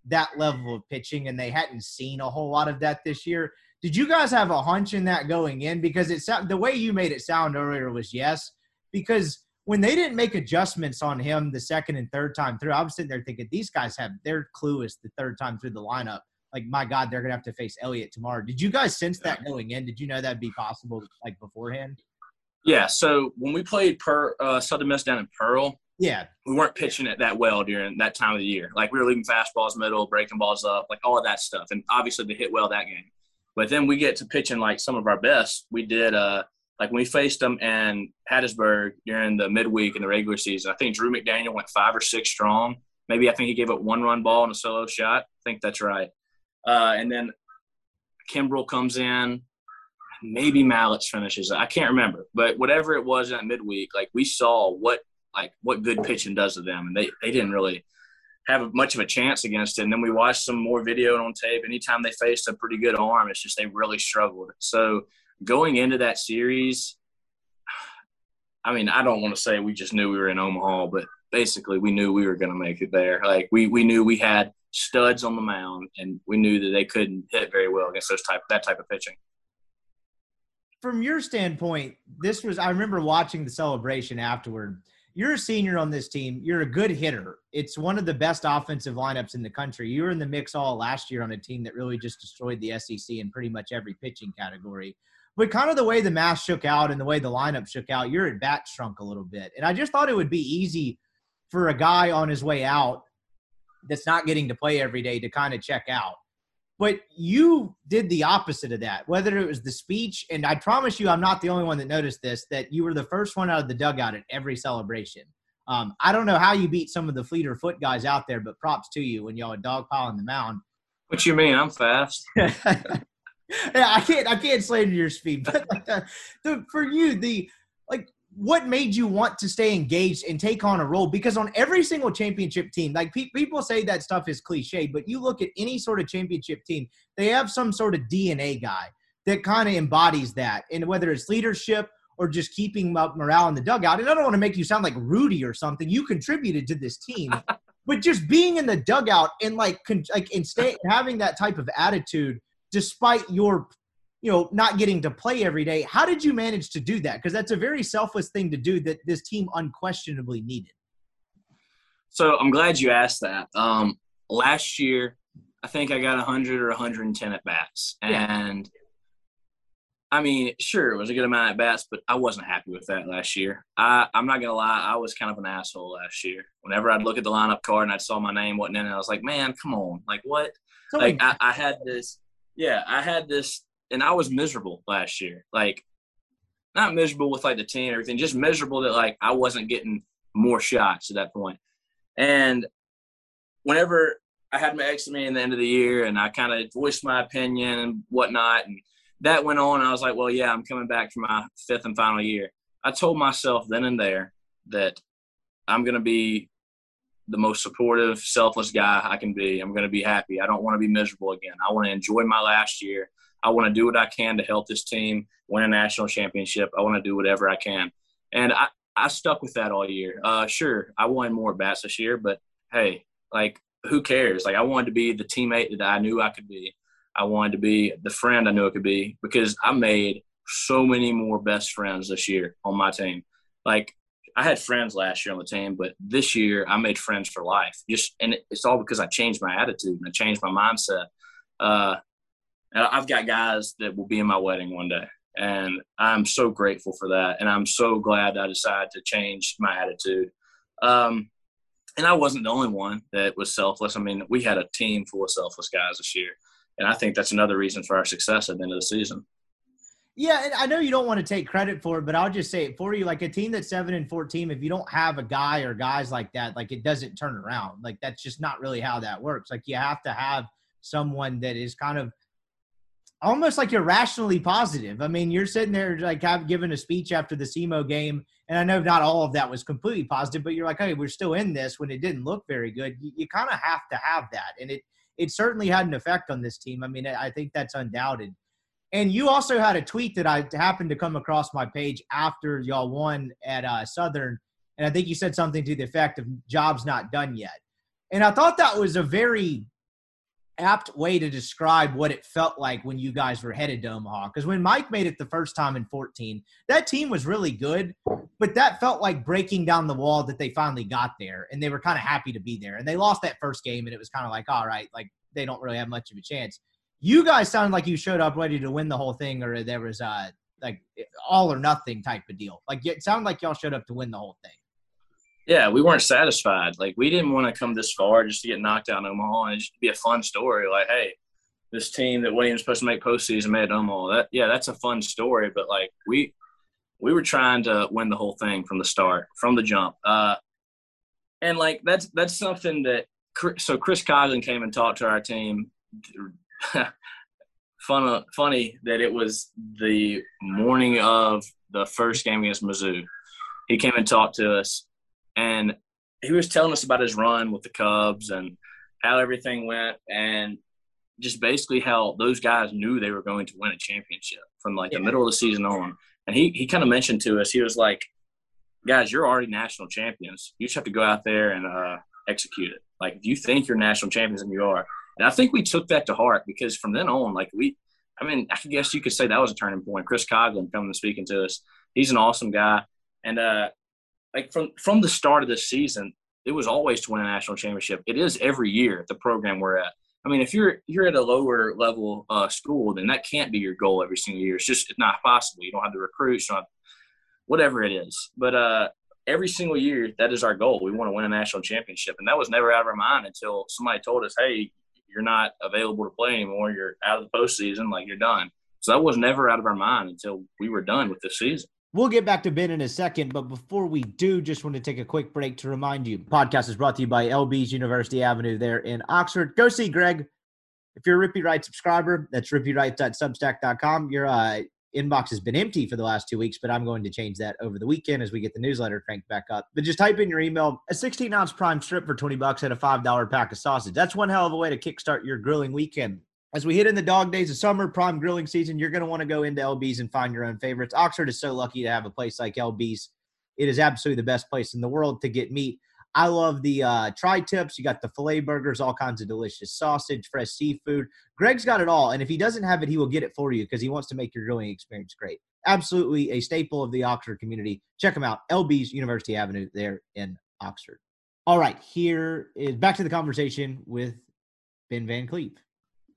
that level of pitching, and they hadn't seen a whole lot of that this year. Did you guys have a hunch in that going in? Because it's the way you made it sound earlier was yes. Because when they didn't make adjustments on him the second and third time through, I was sitting there thinking these guys have their clueless the third time through the lineup. Like my God, they're gonna have to face Elliott tomorrow. Did you guys sense that going in? Did you know that'd be possible like beforehand? Yeah. So when we played per uh, Southern Miss down in Pearl, yeah, we weren't pitching it that well during that time of the year. Like we were leaving fastballs middle, breaking balls up, like all of that stuff. And obviously they hit well that game. But then we get to pitching like some of our best. We did uh like when we faced them in Hattiesburg during the midweek in the regular season. I think Drew McDaniel went five or six strong. Maybe I think he gave up one run ball and a solo shot. I think that's right. Uh, and then Kimbrel comes in. Maybe Mallitz finishes. I can't remember, but whatever it was in that midweek, like we saw what like what good pitching does to them, and they they didn't really have much of a chance against it. And then we watched some more video on tape. Anytime they faced a pretty good arm, it's just they really struggled. So going into that series, I mean, I don't want to say we just knew we were in Omaha, but basically we knew we were going to make it there. Like we we knew we had studs on the mound, and we knew that they couldn't hit very well against those type that type of pitching. From your standpoint, this was I remember watching the celebration afterward you're a senior on this team. You're a good hitter. It's one of the best offensive lineups in the country. You were in the mix all last year on a team that really just destroyed the SEC in pretty much every pitching category. But kind of the way the math shook out and the way the lineup shook out, your at bat shrunk a little bit. And I just thought it would be easy for a guy on his way out that's not getting to play every day to kind of check out. But you did the opposite of that, whether it was the speech, and I promise you, I'm not the only one that noticed this, that you were the first one out of the dugout at every celebration. Um, I don't know how you beat some of the fleeter foot guys out there, but props to you when y'all are dogpiling the mound. What you mean? I'm fast. (laughs) yeah, I can't. I can't slander your speed, but (laughs) the, for you, the like what made you want to stay engaged and take on a role? Because on every single championship team, like pe- people say that stuff is cliche, but you look at any sort of championship team, they have some sort of DNA guy that kind of embodies that. And whether it's leadership or just keeping up morale in the dugout. And I don't want to make you sound like Rudy or something. You contributed to this team, (laughs) but just being in the dugout and like, con- like, and stay having that type of attitude despite your you know, not getting to play every day. How did you manage to do that? Because that's a very selfless thing to do that this team unquestionably needed. So I'm glad you asked that. Um, last year, I think I got 100 or 110 at bats, and yeah. I mean, sure, it was a good amount at bats, but I wasn't happy with that last year. I, I'm not gonna lie, I was kind of an asshole last year. Whenever I'd look at the lineup card and I saw my name wasn't in it, I was like, man, come on, like what? Like I, I had this, yeah, I had this and I was miserable last year. Like, not miserable with like the team and everything, just miserable that like I wasn't getting more shots at that point. And whenever I had my exit meeting at the end of the year and I kind of voiced my opinion and whatnot, and that went on, I was like, well, yeah, I'm coming back for my fifth and final year. I told myself then and there that I'm going to be the most supportive, selfless guy I can be. I'm going to be happy. I don't want to be miserable again. I want to enjoy my last year. I want to do what I can to help this team win a national championship. I want to do whatever I can. And I, I stuck with that all year. Uh, sure, I won more bats this year, but hey, like, who cares? Like, I wanted to be the teammate that I knew I could be. I wanted to be the friend I knew I could be because I made so many more best friends this year on my team. Like, I had friends last year on the team, but this year I made friends for life. Just and it's all because I changed my attitude and I changed my mindset. Uh, I've got guys that will be in my wedding one day, and I'm so grateful for that. And I'm so glad I decided to change my attitude. Um, and I wasn't the only one that was selfless. I mean, we had a team full of selfless guys this year, and I think that's another reason for our success at the end of the season. Yeah, and I know you don't want to take credit for it, but I'll just say it for you. Like a team that's seven and fourteen, if you don't have a guy or guys like that, like it doesn't turn around. Like that's just not really how that works. Like you have to have someone that is kind of almost like you're rationally positive. I mean, you're sitting there like I've given a speech after the SEMO game, and I know not all of that was completely positive, but you're like, hey, we're still in this when it didn't look very good. You, you kind of have to have that, and it it certainly had an effect on this team. I mean, I think that's undoubted. And you also had a tweet that I happened to come across my page after y'all won at uh, Southern, and I think you said something to the effect of "job's not done yet." And I thought that was a very apt way to describe what it felt like when you guys were headed to Omaha. Because when Mike made it the first time in 14, that team was really good, but that felt like breaking down the wall that they finally got there, and they were kind of happy to be there. And they lost that first game, and it was kind of like, all right, like they don't really have much of a chance. You guys sounded like you showed up ready to win the whole thing, or there was uh like all or nothing type of deal. Like it sounded like y'all showed up to win the whole thing. Yeah, we weren't satisfied. Like we didn't want to come this far just to get knocked out in Omaha and just be a fun story. Like, hey, this team that even supposed to make postseason made Omaha. That yeah, that's a fun story. But like we we were trying to win the whole thing from the start, from the jump. Uh, and like that's that's something that so Chris Coghlan came and talked to our team. (laughs) Fun, funny that it was the morning of the first game against Mizzou. He came and talked to us, and he was telling us about his run with the Cubs and how everything went, and just basically how those guys knew they were going to win a championship from like yeah. the middle of the season on. And he he kind of mentioned to us, he was like, "Guys, you're already national champions. You just have to go out there and uh, execute it. Like if you think you're national champions, and you are." And I think we took that to heart because from then on, like we, I mean, I guess you could say that was a turning point. Chris Coghlan coming and speaking to us. He's an awesome guy. And uh, like from from the start of this season, it was always to win a national championship. It is every year the program we're at. I mean, if you're you're at a lower level uh, school, then that can't be your goal every single year. It's just it's not possible. You don't have the recruits, have, whatever it is. But uh, every single year, that is our goal. We want to win a national championship, and that was never out of our mind until somebody told us, "Hey, you're not available to play anymore. You're out of the postseason. Like you're done. So that was never out of our mind until we were done with the season. We'll get back to Ben in a second, but before we do, just want to take a quick break to remind you, podcast is brought to you by LB's University Avenue there in Oxford. Go see Greg. If you're a Rippy Wright subscriber, that's rippywright.substack.com. Your uh, inbox has been empty for the last two weeks, but I'm going to change that over the weekend as we get the newsletter cranked back up. But just type in your email a 16 ounce prime strip for 20 bucks and a $5 pack of sausage. That's one hell of a way to kickstart your grilling weekend. As we hit in the dog days of summer, prime grilling season, you're going to want to go into LB's and find your own favorites. Oxford is so lucky to have a place like LB's. It is absolutely the best place in the world to get meat. I love the uh, tri tips. You got the filet burgers, all kinds of delicious sausage, fresh seafood. Greg's got it all. And if he doesn't have it, he will get it for you because he wants to make your grilling experience great. Absolutely a staple of the Oxford community. Check him out. LB's University Avenue there in Oxford. All right, here is back to the conversation with Ben Van Cleve.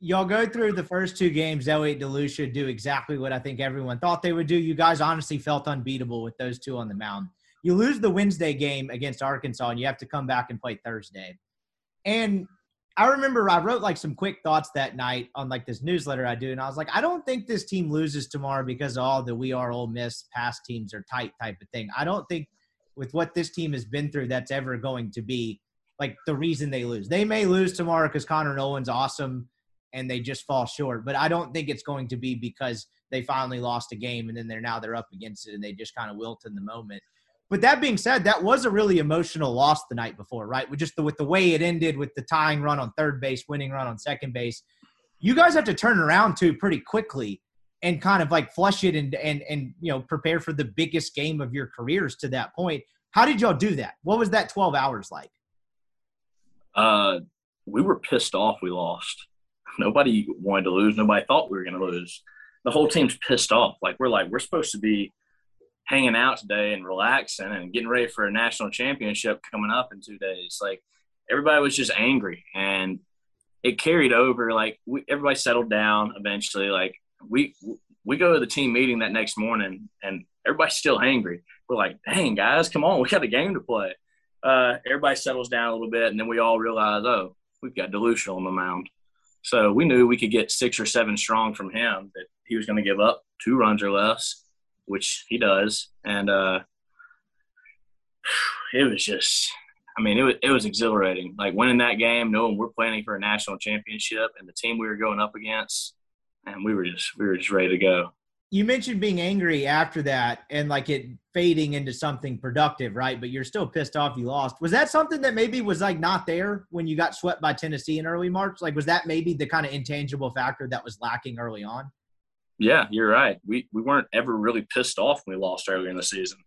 Y'all go through the first two games. Elliott DeLucia do exactly what I think everyone thought they would do. You guys honestly felt unbeatable with those two on the mound you lose the Wednesday game against Arkansas and you have to come back and play Thursday. And I remember I wrote like some quick thoughts that night on like this newsletter I do, and I was like, I don't think this team loses tomorrow because of all the we are Ole Miss past teams are tight type of thing. I don't think with what this team has been through, that's ever going to be like the reason they lose. They may lose tomorrow because Connor Noland's awesome and they just fall short, but I don't think it's going to be because they finally lost a game and then they're now they're up against it and they just kind of wilt in the moment. But that being said, that was a really emotional loss the night before, right? With just the with the way it ended with the tying run on third base, winning run on second base. You guys have to turn around too pretty quickly and kind of like flush it and and and you know prepare for the biggest game of your careers to that point. How did y'all do that? What was that 12 hours like? Uh we were pissed off we lost. Nobody wanted to lose. Nobody thought we were going to lose. The whole team's pissed off. Like we're like we're supposed to be hanging out today and relaxing and getting ready for a national championship coming up in two days. Like everybody was just angry and it carried over. Like we, everybody settled down eventually. Like we we go to the team meeting that next morning and everybody's still angry. We're like, dang guys, come on, we got a game to play. Uh, everybody settles down a little bit and then we all realize, oh, we've got DeLucia on the mound. So we knew we could get six or seven strong from him that he was going to give up two runs or less which he does, and uh, it was just. I mean, it was it was exhilarating. Like winning that game, knowing we're planning for a national championship, and the team we were going up against, and we were just we were just ready to go. You mentioned being angry after that, and like it fading into something productive, right? But you're still pissed off you lost. Was that something that maybe was like not there when you got swept by Tennessee in early March? Like, was that maybe the kind of intangible factor that was lacking early on? Yeah, you're right. We we weren't ever really pissed off when we lost earlier in the season.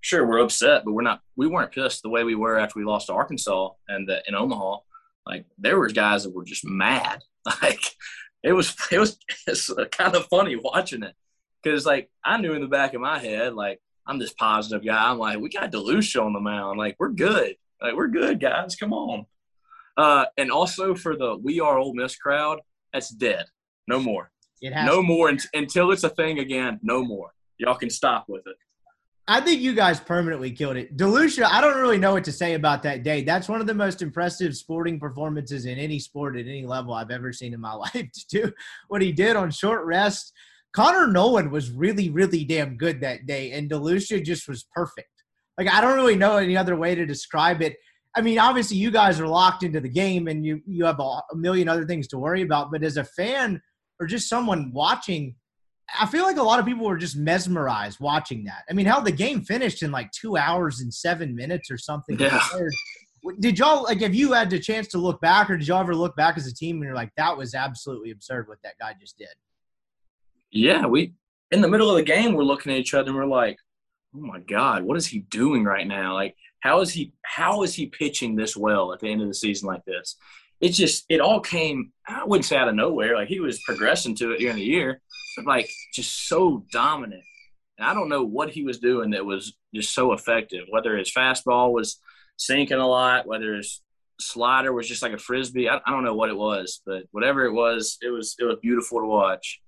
Sure, we're upset, but we're not. We weren't pissed the way we were after we lost to Arkansas and the, in Omaha. Like there were guys that were just mad, (laughs) Like it was it was (laughs) kind of funny watching it because like I knew in the back of my head like I'm this positive guy. I'm like we got DeLucia on the mound. Like we're good. Like we're good guys. Come on. Uh, and also for the We Are Ole Miss crowd, that's dead. No more. no more until it's a thing again. No more. Y'all can stop with it. I think you guys permanently killed it. DeLucia, I don't really know what to say about that day. That's one of the most impressive sporting performances in any sport at any level I've ever seen in my (laughs) life to do what he did on short rest. Connor Noland was really, really damn good that day, and DeLucia just was perfect. Like, I don't really know any other way to describe it. I mean, obviously, you guys are locked into the game and you, you have a, a million other things to worry about, but as a fan or just someone watching, I feel like a lot of people were just mesmerized watching that. I mean, how the game finished in like two hours and seven minutes or something. Yeah. Did y'all like? Have you had the chance to look back, or did y'all ever look back as a team and you're like, that was absolutely absurd what that guy just did? Yeah, we in the middle of the game, we're looking at each other and we're like, oh my god, what is he doing right now? Like, how is he? How is he pitching this well at the end of the season like this? It just it all came. I wouldn't say out of nowhere. Like he was progressing to it during the year, but like just so dominant. And I don't know what he was doing that was just so effective. Whether his fastball was sinking a lot, whether his slider was just like a frisbee. I, I don't know what it was, but whatever it was, it was it was beautiful to watch.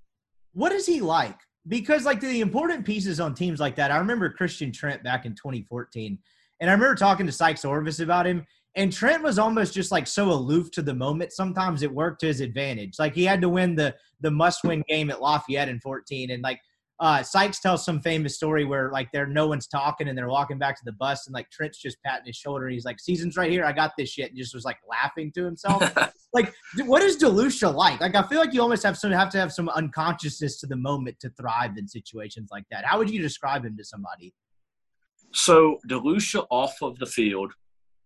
What is he like? Because like the important pieces on teams like that, I remember Christian Trent back in 2014, and I remember talking to Sikes Orvis about him. And Trent was almost just like so aloof to the moment. Sometimes it worked to his advantage. Like he had to win the the must win game at Lafayette in 14, and like uh, Sikes tells some famous story where like there no one's talking and they're walking back to the bus and like Trent's just patting his shoulder and he's like, "Season's right here, I got this shit," and just was like laughing to himself. (laughs) like, what is DeLucia like? Like, I feel like you almost have some have to have some unconsciousness to the moment to thrive in situations like that. How would you describe him to somebody? So DeLucia off of the field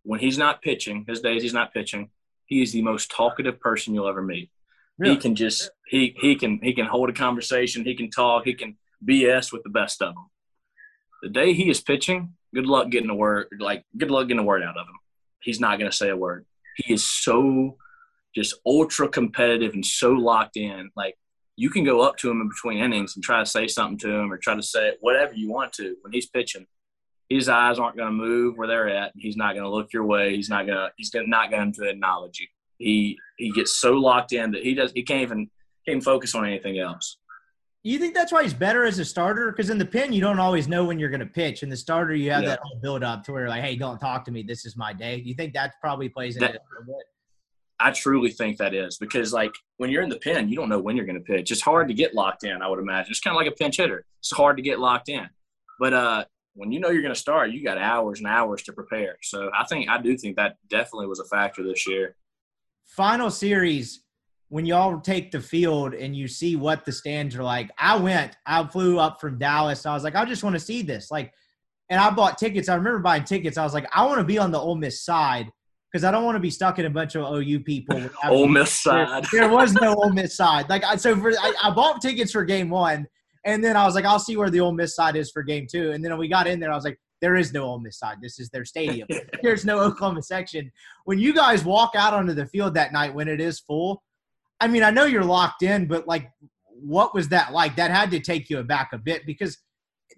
when he's not pitching, his days he's not pitching, he is the most talkative person you'll ever meet. Really? He can just he he can he can hold a conversation, he can talk, he can BS with the best of them. The day he is pitching, good luck getting a word like good luck getting a word out of him. He's not going to say a word. He is so just ultra competitive and so locked in. Like you can go up to him in between innings and try to say something to him or try to say whatever you want to when he's pitching his eyes aren't going to move where they're at. He's not going to look your way. He's not going to. He's not going to acknowledge you. He he gets so locked in that he does. He can't even can't even focus on anything else. You think that's why he's better as a starter? Because in the pen, you don't always know when you're going to pitch. In the starter, you have yeah. that whole build up to where like, hey, don't talk to me. This is my day. You think that probably plays into that, it a little bit? I truly think that is because like when you're in the pen, you don't know when you're going to pitch. It's hard to get locked in. I would imagine it's kind of like a pinch hitter. It's hard to get locked in. But uh, when you know you're going to start, you got hours and hours to prepare. So I think I do think that definitely was a factor this year. Final series, when y'all take the field and you see what the stands are like, I went, I flew up from Dallas. I was like, I just want to see this. Like, and I bought tickets. I remember buying tickets. I was like, I want to be on the Ole Miss side because I don't want to be stuck in a bunch of OU people. (laughs) Ole Miss side. There, there, was no Ole Miss side. Like, I, so for I, I bought tickets for game one and then I was like, I'll see where the Ole Miss side is for game two. And then we got in there, I was like, there is no Ole Miss side. This is their stadium. (laughs) There's no Oklahoma section. When you guys walk out onto the field that night when it is full, I mean, I know you're locked in, but like, what was that like? That had to take you aback a bit because,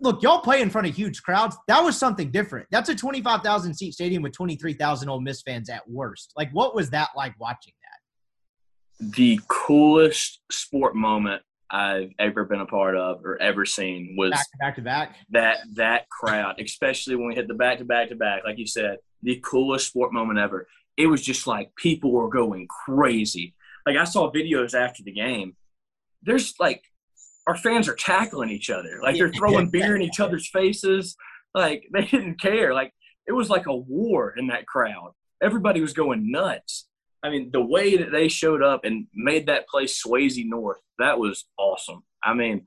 look, y'all play in front of huge crowds. That was something different. That's a 25,000 seat stadium with 23,000 Ole Miss fans at worst. Like, what was that like watching that? The coolest sport moment I've ever been a part of or ever seen was back to back to back. That that crowd, especially when we hit the back to back to back, like you said, the coolest sport moment ever. It was just like people were going crazy. Like I saw videos after the game. There's like our fans are tackling each other. Like they're throwing beer in (laughs) each other's faces. Like they didn't care. Like it was like a war in that crowd. Everybody was going nuts. I mean, the way that they showed up and made that place Swayze North, that was awesome. I mean,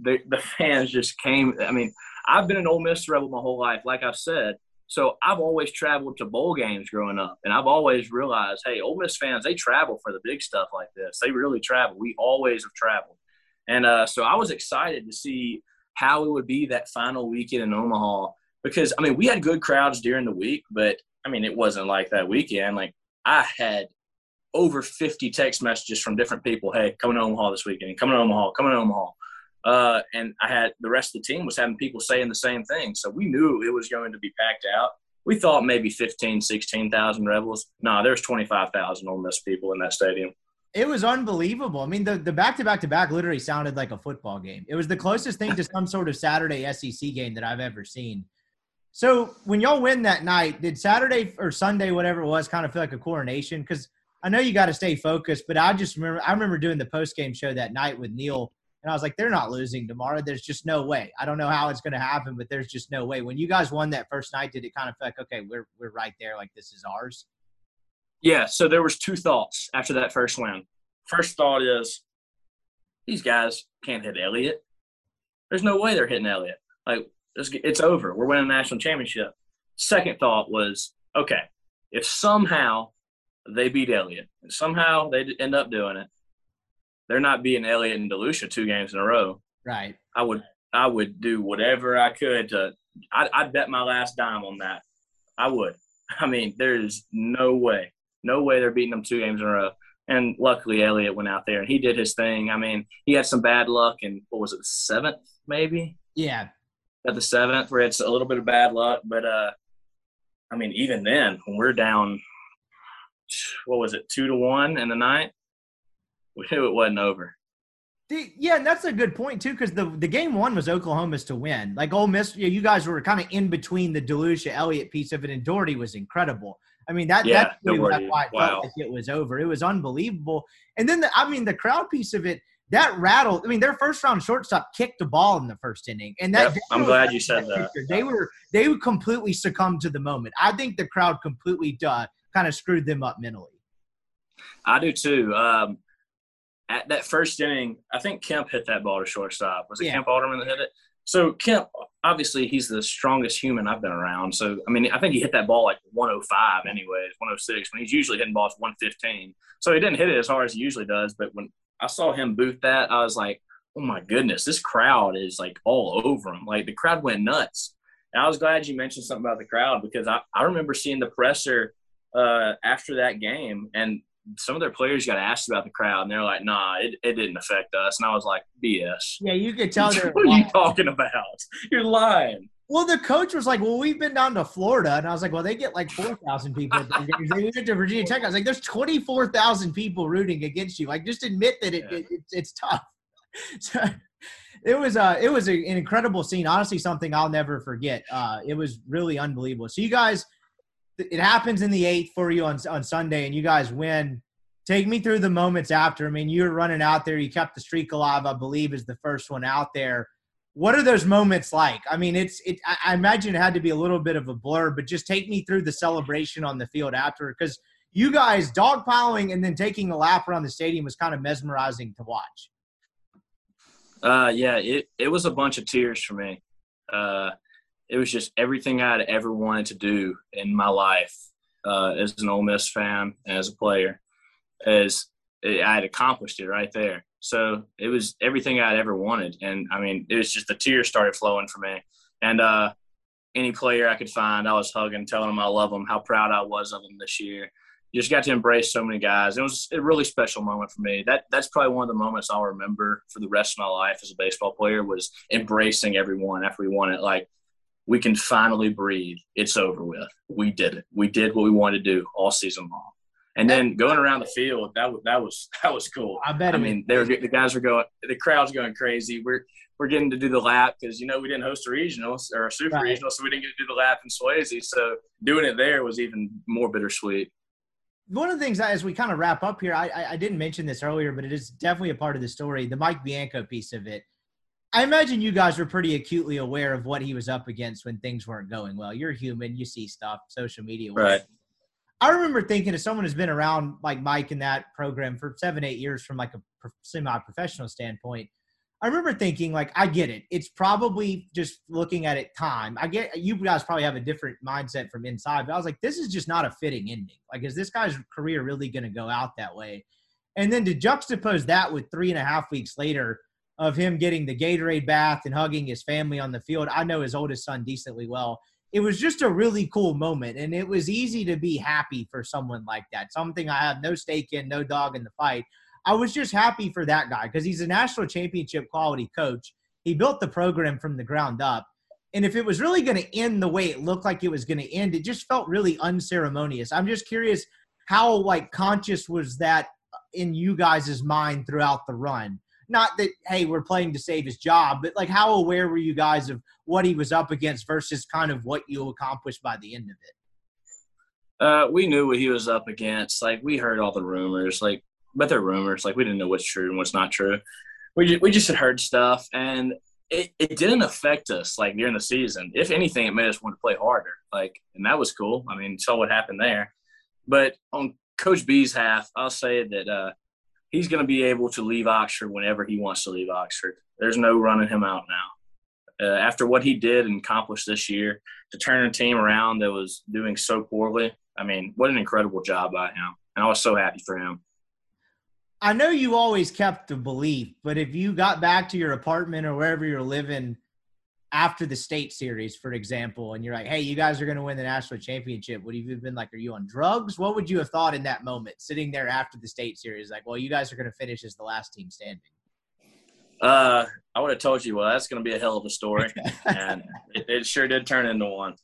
the the fans just came. I mean, I've been an Ole Miss rebel my whole life, like I've said. So I've always traveled to bowl games growing up, and I've always realized, hey, Ole Miss fans, they travel for the big stuff like this. They really travel. We always have traveled, and uh, so I was excited to see how it would be that final weekend in Omaha because I mean we had good crowds during the week, but I mean it wasn't like that weekend. Like I had over 50 text messages from different people. Hey, coming to Omaha this weekend. Coming to Omaha. Coming to Omaha. Uh, and I had the rest of the team was having people saying the same thing. So we knew it was going to be packed out. We thought maybe 15, 16,000 Rebels. No, nah, there's 25,000 Ole Miss people in that stadium. It was unbelievable. I mean, the, the back-to-back to back literally sounded like a football game. It was the closest thing to some sort of Saturday SEC game that I've ever seen. So when y'all win that night, did Saturday or Sunday, whatever it was, kind of feel like a coronation? Because I know you got to stay focused, but I just remember I remember doing the post game show that night with Neil and I was like, they're not losing tomorrow. There's just no way. I don't know how it's going to happen, but there's just no way. When you guys won that first night, did it kind of feel like, okay, we're we're right there, like this is ours? Yeah. So there was two thoughts after that first win. First thought is, these guys can't hit Elliott. There's no way they're hitting Elliott. Like it's, it's over. We're winning a national championship. Second thought was, okay, if somehow they beat Elliott and somehow they end up doing it, they're not beating Elliott and DeLucia two games in a row. Right. I would I would do whatever I could to. I'd, I'd bet my last dime on that. I would. (laughs) I mean, there's no way, no way they're beating them two games in a row. And luckily, Elliott went out there and he did his thing. I mean, he had some bad luck, and what was it, seventh maybe? Yeah. At the seventh, where it's a little bit of bad luck, but uh, I mean, even then, when we're down, what was it, two to one in the ninth? we (laughs) knew it wasn't over. The, yeah, and that's a good point too, because the the game one was Oklahoma's to win. Like Ole Miss, you, you guys were kind of in between the DeLucia Elliott piece of it, and Dougherty was incredible. I mean that yeah, that's really why I felt like it was over. It was unbelievable. And then the, I mean the crowd piece of it that rattled. I mean their first round shortstop kicked the ball in the first inning, and that yep, I'm glad you said that. They were they would completely succumb to the moment. I think the crowd completely uh, kind of screwed them up mentally. I do too. Um, at that first inning, I think Kemp hit that ball to shortstop. Was it yeah. Kemp Alderman that hit it? So Kemp, obviously, he's the strongest human I've been around. So I mean, I think he hit that ball like 105, anyways, 106. When he's usually hitting balls 115, so he didn't hit it as hard as he usually does. But when I saw him boot that, I was like, oh my goodness, this crowd is like all over him. Like the crowd went nuts. And I was glad you mentioned something about the crowd because I, I remember seeing the presser uh, after that game, and some of their players got asked about the crowd, and they're like, "Nah, it, it didn't affect us." And I was like, "BS." Yeah, you could tell. (laughs) what are you talking about? (laughs) You're lying. Well, the coach was like, "Well, we've been down to Florida," and I was like, "Well, they get like four thousand people. they went to Virginia Tech." I was like, "There's twenty four thousand people rooting against you. Like, just admit that it, yeah. it, it it's tough." (laughs) So, it was uh it was a, an incredible scene. Honestly, something I'll never forget. Uh, it was really unbelievable. So you guys it happens in the eighth for you on on Sunday, and you guys win. Take me through the moments after. I mean, you were running out there. You kept the streak alive. I believe is the first one out there. What are those moments like? I mean, it's it. I imagine it had to be a little bit of a blur, but just take me through the celebration on the field after, because you guys dogpiling and then taking a lap around the stadium was kind of mesmerizing to watch. Uh, yeah, it it was a bunch of tears for me. Uh, it was just everything I'd ever wanted to do in my life uh, as an Ole Miss fan as a player. As I had accomplished it right there. So it was everything I'd ever wanted, and I mean, it was just the tears started flowing for me. And uh, any player I could find, I was hugging, telling them I love them, how proud I was of them this year. just got to embrace so many guys. It was a really special moment for me. That that's probably one of the moments I'll remember for the rest of my life as a baseball player was embracing everyone after we won it. Like we can finally breathe. It's over with. We did it. We did what we wanted to do all season long. And then going around the field, that was that was (laughs) that was cool. I bet. I mean, they were the guys were going, the crowd's going crazy. We're we're getting to do the lap because you know we didn't host a regional or a super right. regional, so we didn't get to do the lap in Swayze. So doing it there was even more bittersweet. One of the things that, as we kind of wrap up here, I, I, I didn't mention this earlier, but it is definitely a part of the story. The Mike Bianco piece of it I imagine you guys were pretty acutely aware of what he was up against when things weren't going well. You're human, you see stuff, social media. Right. I remember thinking, as someone who's been around like Mike in that program for seven, eight years from like a semi-professional standpoint, I remember thinking, like, I get it. It's probably just looking at it time. I get you guys probably have a different mindset from inside, but I was like, this is just not a fitting ending. Like, is this guy's career really going to go out that way? And then to juxtapose that with three and a half weeks later of him getting the Gatorade bath and hugging his family on the field. I know his oldest son decently well. It was just a really cool moment. And it was easy to be happy for someone like that. Something I have no stake in, no dog in the fight. I was just happy for that guy because he's a national championship quality coach. He built the program from the ground up. And if it was really going to end the way it looked like it was going to end, it just felt really unceremonious. I'm just curious how like conscious was that uh, in you guys' mind throughout the run? Not that hey, we're playing to save his job, but like how aware were you guys of what he was up against versus kind of what you accomplished by the end of it? Uh, we knew what he was up against. Like we heard all the rumors, like but they're rumors. Like we didn't know what's true and what's not true. We just, we just had heard stuff, and it, it didn't affect us like during the season. If anything, it made us want to play harder. Like, and that was cool. I mean, saw what happened there. But on Coach B's half, I'll say that uh, he's going to be able to leave Oxford whenever he wants to leave Oxford. There's no running him out now. Uh, after what he did and accomplished this year, to turn a team around that was doing so poorly, I mean, what an incredible job by him. And I was so happy for him. I know you always kept the belief, but if you got back to your apartment or wherever you're living after the state series, for example, and you're like, hey, you guys are going to win the national championship, would you have been like, are you on drugs? What would you have thought in that moment, sitting there after the state series? Like, well, you guys are going to finish as the last team standing. Uh, I would have told you, well, that's going to be a hell of a story. (laughs) and it, it sure did turn into one.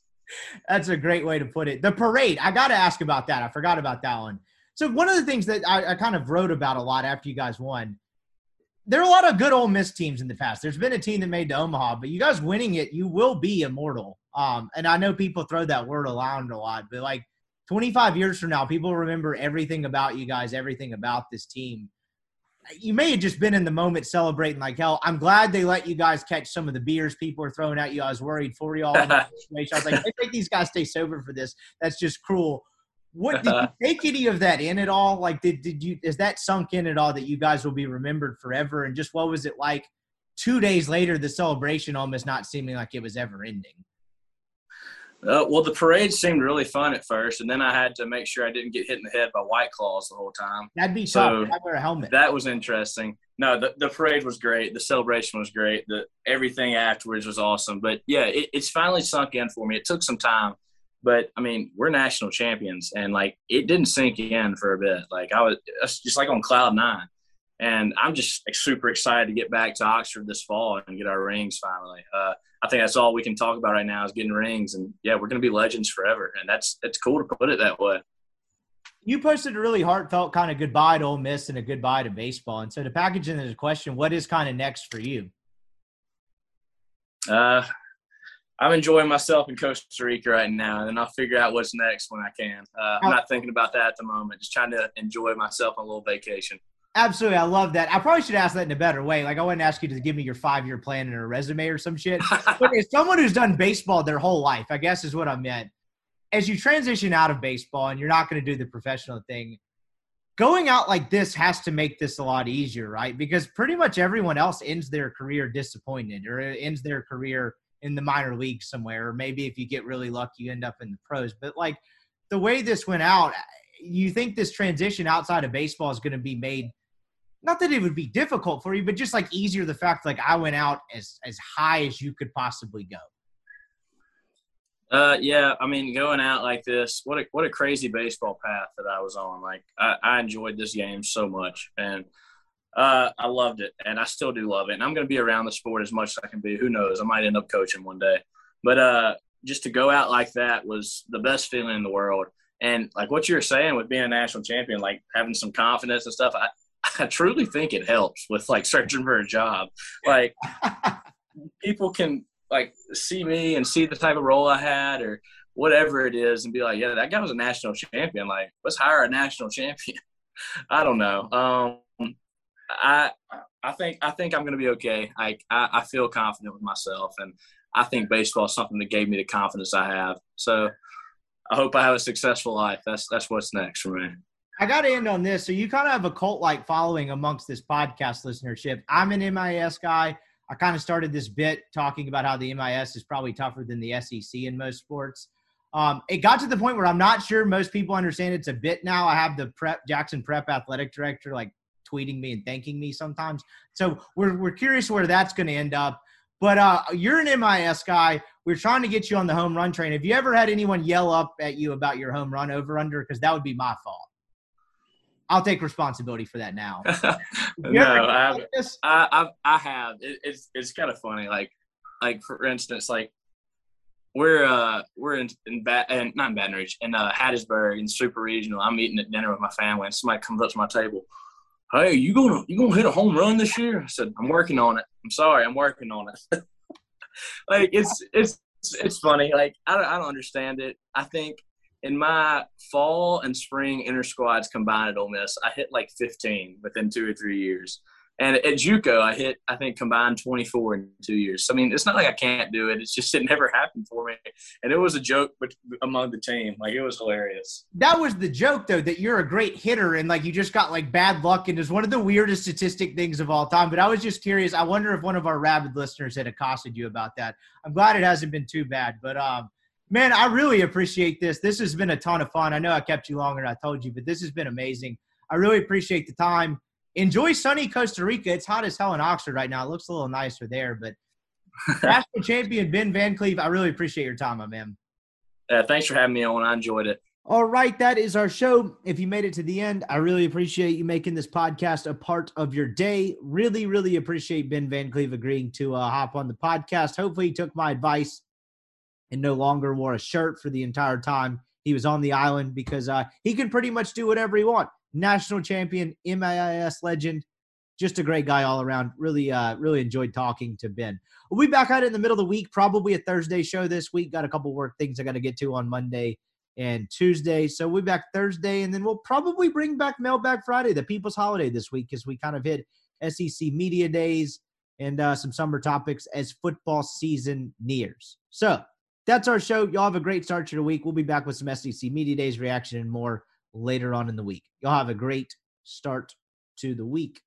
That's a great way to put it. The parade, I got to ask about that. I forgot about that one. So, one of the things that I, I kind of wrote about a lot after you guys won there are a lot of good Ole Miss teams in the past. There's been a team that made to Omaha, but you guys winning it, you will be immortal. Um, and I know people throw that word around a lot, but like 25 years from now, people remember everything about you guys, everything about this team. You may have just been in the moment celebrating like hell. I'm glad they let you guys catch some of the beers people are throwing at you. I was worried for you all in that (laughs) situation. I was like, I think these guys stay sober for this. That's just cruel. What did you (laughs) take any of that in at all? Like, did did you is that sunk in at all that you guys will be remembered forever? And just what was it like two days later, the celebration almost not seeming like it was ever ending? Uh, well, the parade seemed really fun at first, and then I had to make sure I didn't get hit in the head by white claws the whole time. That'd be so. Tough. I wear a helmet. That was interesting. No, the, the parade was great. The celebration was great. The everything afterwards was awesome. But yeah, it, it's finally sunk in for me. It took some time, but I mean, we're national champions, and like it didn't sink in for a bit. Like I was just like on cloud nine, and I'm just like, super excited to get back to Oxford this fall and get our rings finally. Uh, I think that's all we can talk about right now is getting rings, and yeah, we're going to be legends forever, and that's it's cool to put it that way. You posted a really heartfelt kind of goodbye to Ole Miss and a goodbye to baseball, and so to package in the question, what is kind of next for you? Uh, I'm enjoying myself in Costa Rica right now, and then I'll figure out what's next when I can. Uh, I'm not thinking about that at the moment. Just trying to enjoy myself on a little vacation. Absolutely, I love that. I probably should ask that in a better way. Like I wouldn't ask you to give me your five year plan and a resume or some shit. (laughs) but as someone who's done baseball their whole life, I guess is what I meant. As you transition out of baseball and you're not going to do the professional thing, going out like this has to make this a lot easier, right? Because pretty much everyone else ends their career disappointed or ends their career in the minor leagues somewhere, or maybe if you get really lucky, you end up in the pros. But like the way this went out, you think this transition outside of baseball is going to be made? Not that it would be difficult for you, but just like easier. The fact like I went out as as high as you could possibly go. Uh, yeah, I mean, going out like this, what a what a crazy baseball path that I was on. Like, I, I enjoyed this game so much, and uh, I loved it, and I still do love it. And I'm going to be around the sport as much as I can be. Who knows? I might end up coaching one day. But uh, just to go out like that was the best feeling in the world. And like what you were saying with being a national champion, like having some confidence and stuff, I, (laughs) I truly think it helps with like searching for a job. Like (laughs) people can like see me and see the type of role I had or whatever it is and be like, yeah, that guy was a national champion. Like, let's hire a national (laughs) champion. I don't know. Um, I I think I think I'm going to be okay. I, I, I feel confident with myself, and I think baseball is something that gave me the confidence I have. So I hope I have a successful life. That's that's what's next for me. I got to end on this. So you kind of have a cult like following amongst this podcast listenership. I'm an MIS guy. I kind of started this bit talking about how the MIS is probably tougher than the SEC in most sports. Um, it got to the point where I'm not sure most people understand it's a bit now. I have the prep Jackson Prep athletic director like tweeting me and thanking me sometimes. So we're, we're curious where that's going to end up. But uh, you're an MIS guy. we're trying to get you on the home run train. Have you ever had anyone yell up at you about your home run over under? Because that would be my fault. I'll take responsibility for that now. (laughs) no, I, like I, I, I have. It, it's it's kind of funny. Like like for instance, like we're uh we're in in Bat and not in Baton Rouge in uh, Hattiesburg in Super Regional. I'm eating at dinner with my family, and somebody comes up to my table. Hey, you gonna you gonna hit a home run this year? I said, I'm working on it. I'm sorry, I'm working on it. (laughs) like it's it's it's funny. Like I don't I don't understand it. I think in my fall and spring inter squads combined at Ole Miss, I hit like 15 within two or three years. And at JUCO, I hit, I think, combined 24 in two years. So, I mean, it's not like I can't do it. It's just it never happened for me. And it was a joke among the team. Like, it was hilarious. That was the joke, though, that you're a great hitter and, like, you just got, like, bad luck. And it's one of the weirdest statistic things of all time. But I was just curious. I wonder if one of our rabid listeners had accosted you about that. I'm glad it hasn't been too bad. But, um, man, I really appreciate this. This has been a ton of fun. I know I kept you longer than I told you, but this has been amazing. I really appreciate the time enjoy sunny Costa Rica. It's hot as hell in Oxford right now. It looks a little nicer there, but (laughs) national champion Ben Van Cleve, I really appreciate your time, my man. Uh, thanks for having me on. I enjoyed it. All right, that is our show. If you made it to the end, I really appreciate you making this podcast a part of your day. Really, really appreciate Ben Van Cleve agreeing to uh, hop on the podcast. Hopefully, he took my advice and no longer wore a shirt for the entire time he was on the island because uh, he can pretty much do whatever he wants national champion, MAIS legend, just a great guy all around. Really, uh, really enjoyed talking to Ben. We'll be back out in the middle of the week, probably a Thursday show this week. Got a couple work things I got to get to on Monday and Tuesday. So we'll be back Thursday, and then we'll probably bring back Mailbag Friday, the People's Holiday this week, because we kind of hit SEC Media Days and uh, some summer topics as football season nears. So that's our show. Y'all have a great start to the week. We'll be back with some SEC Media Days reaction and more later on in the week. Y'all have a great start to the week.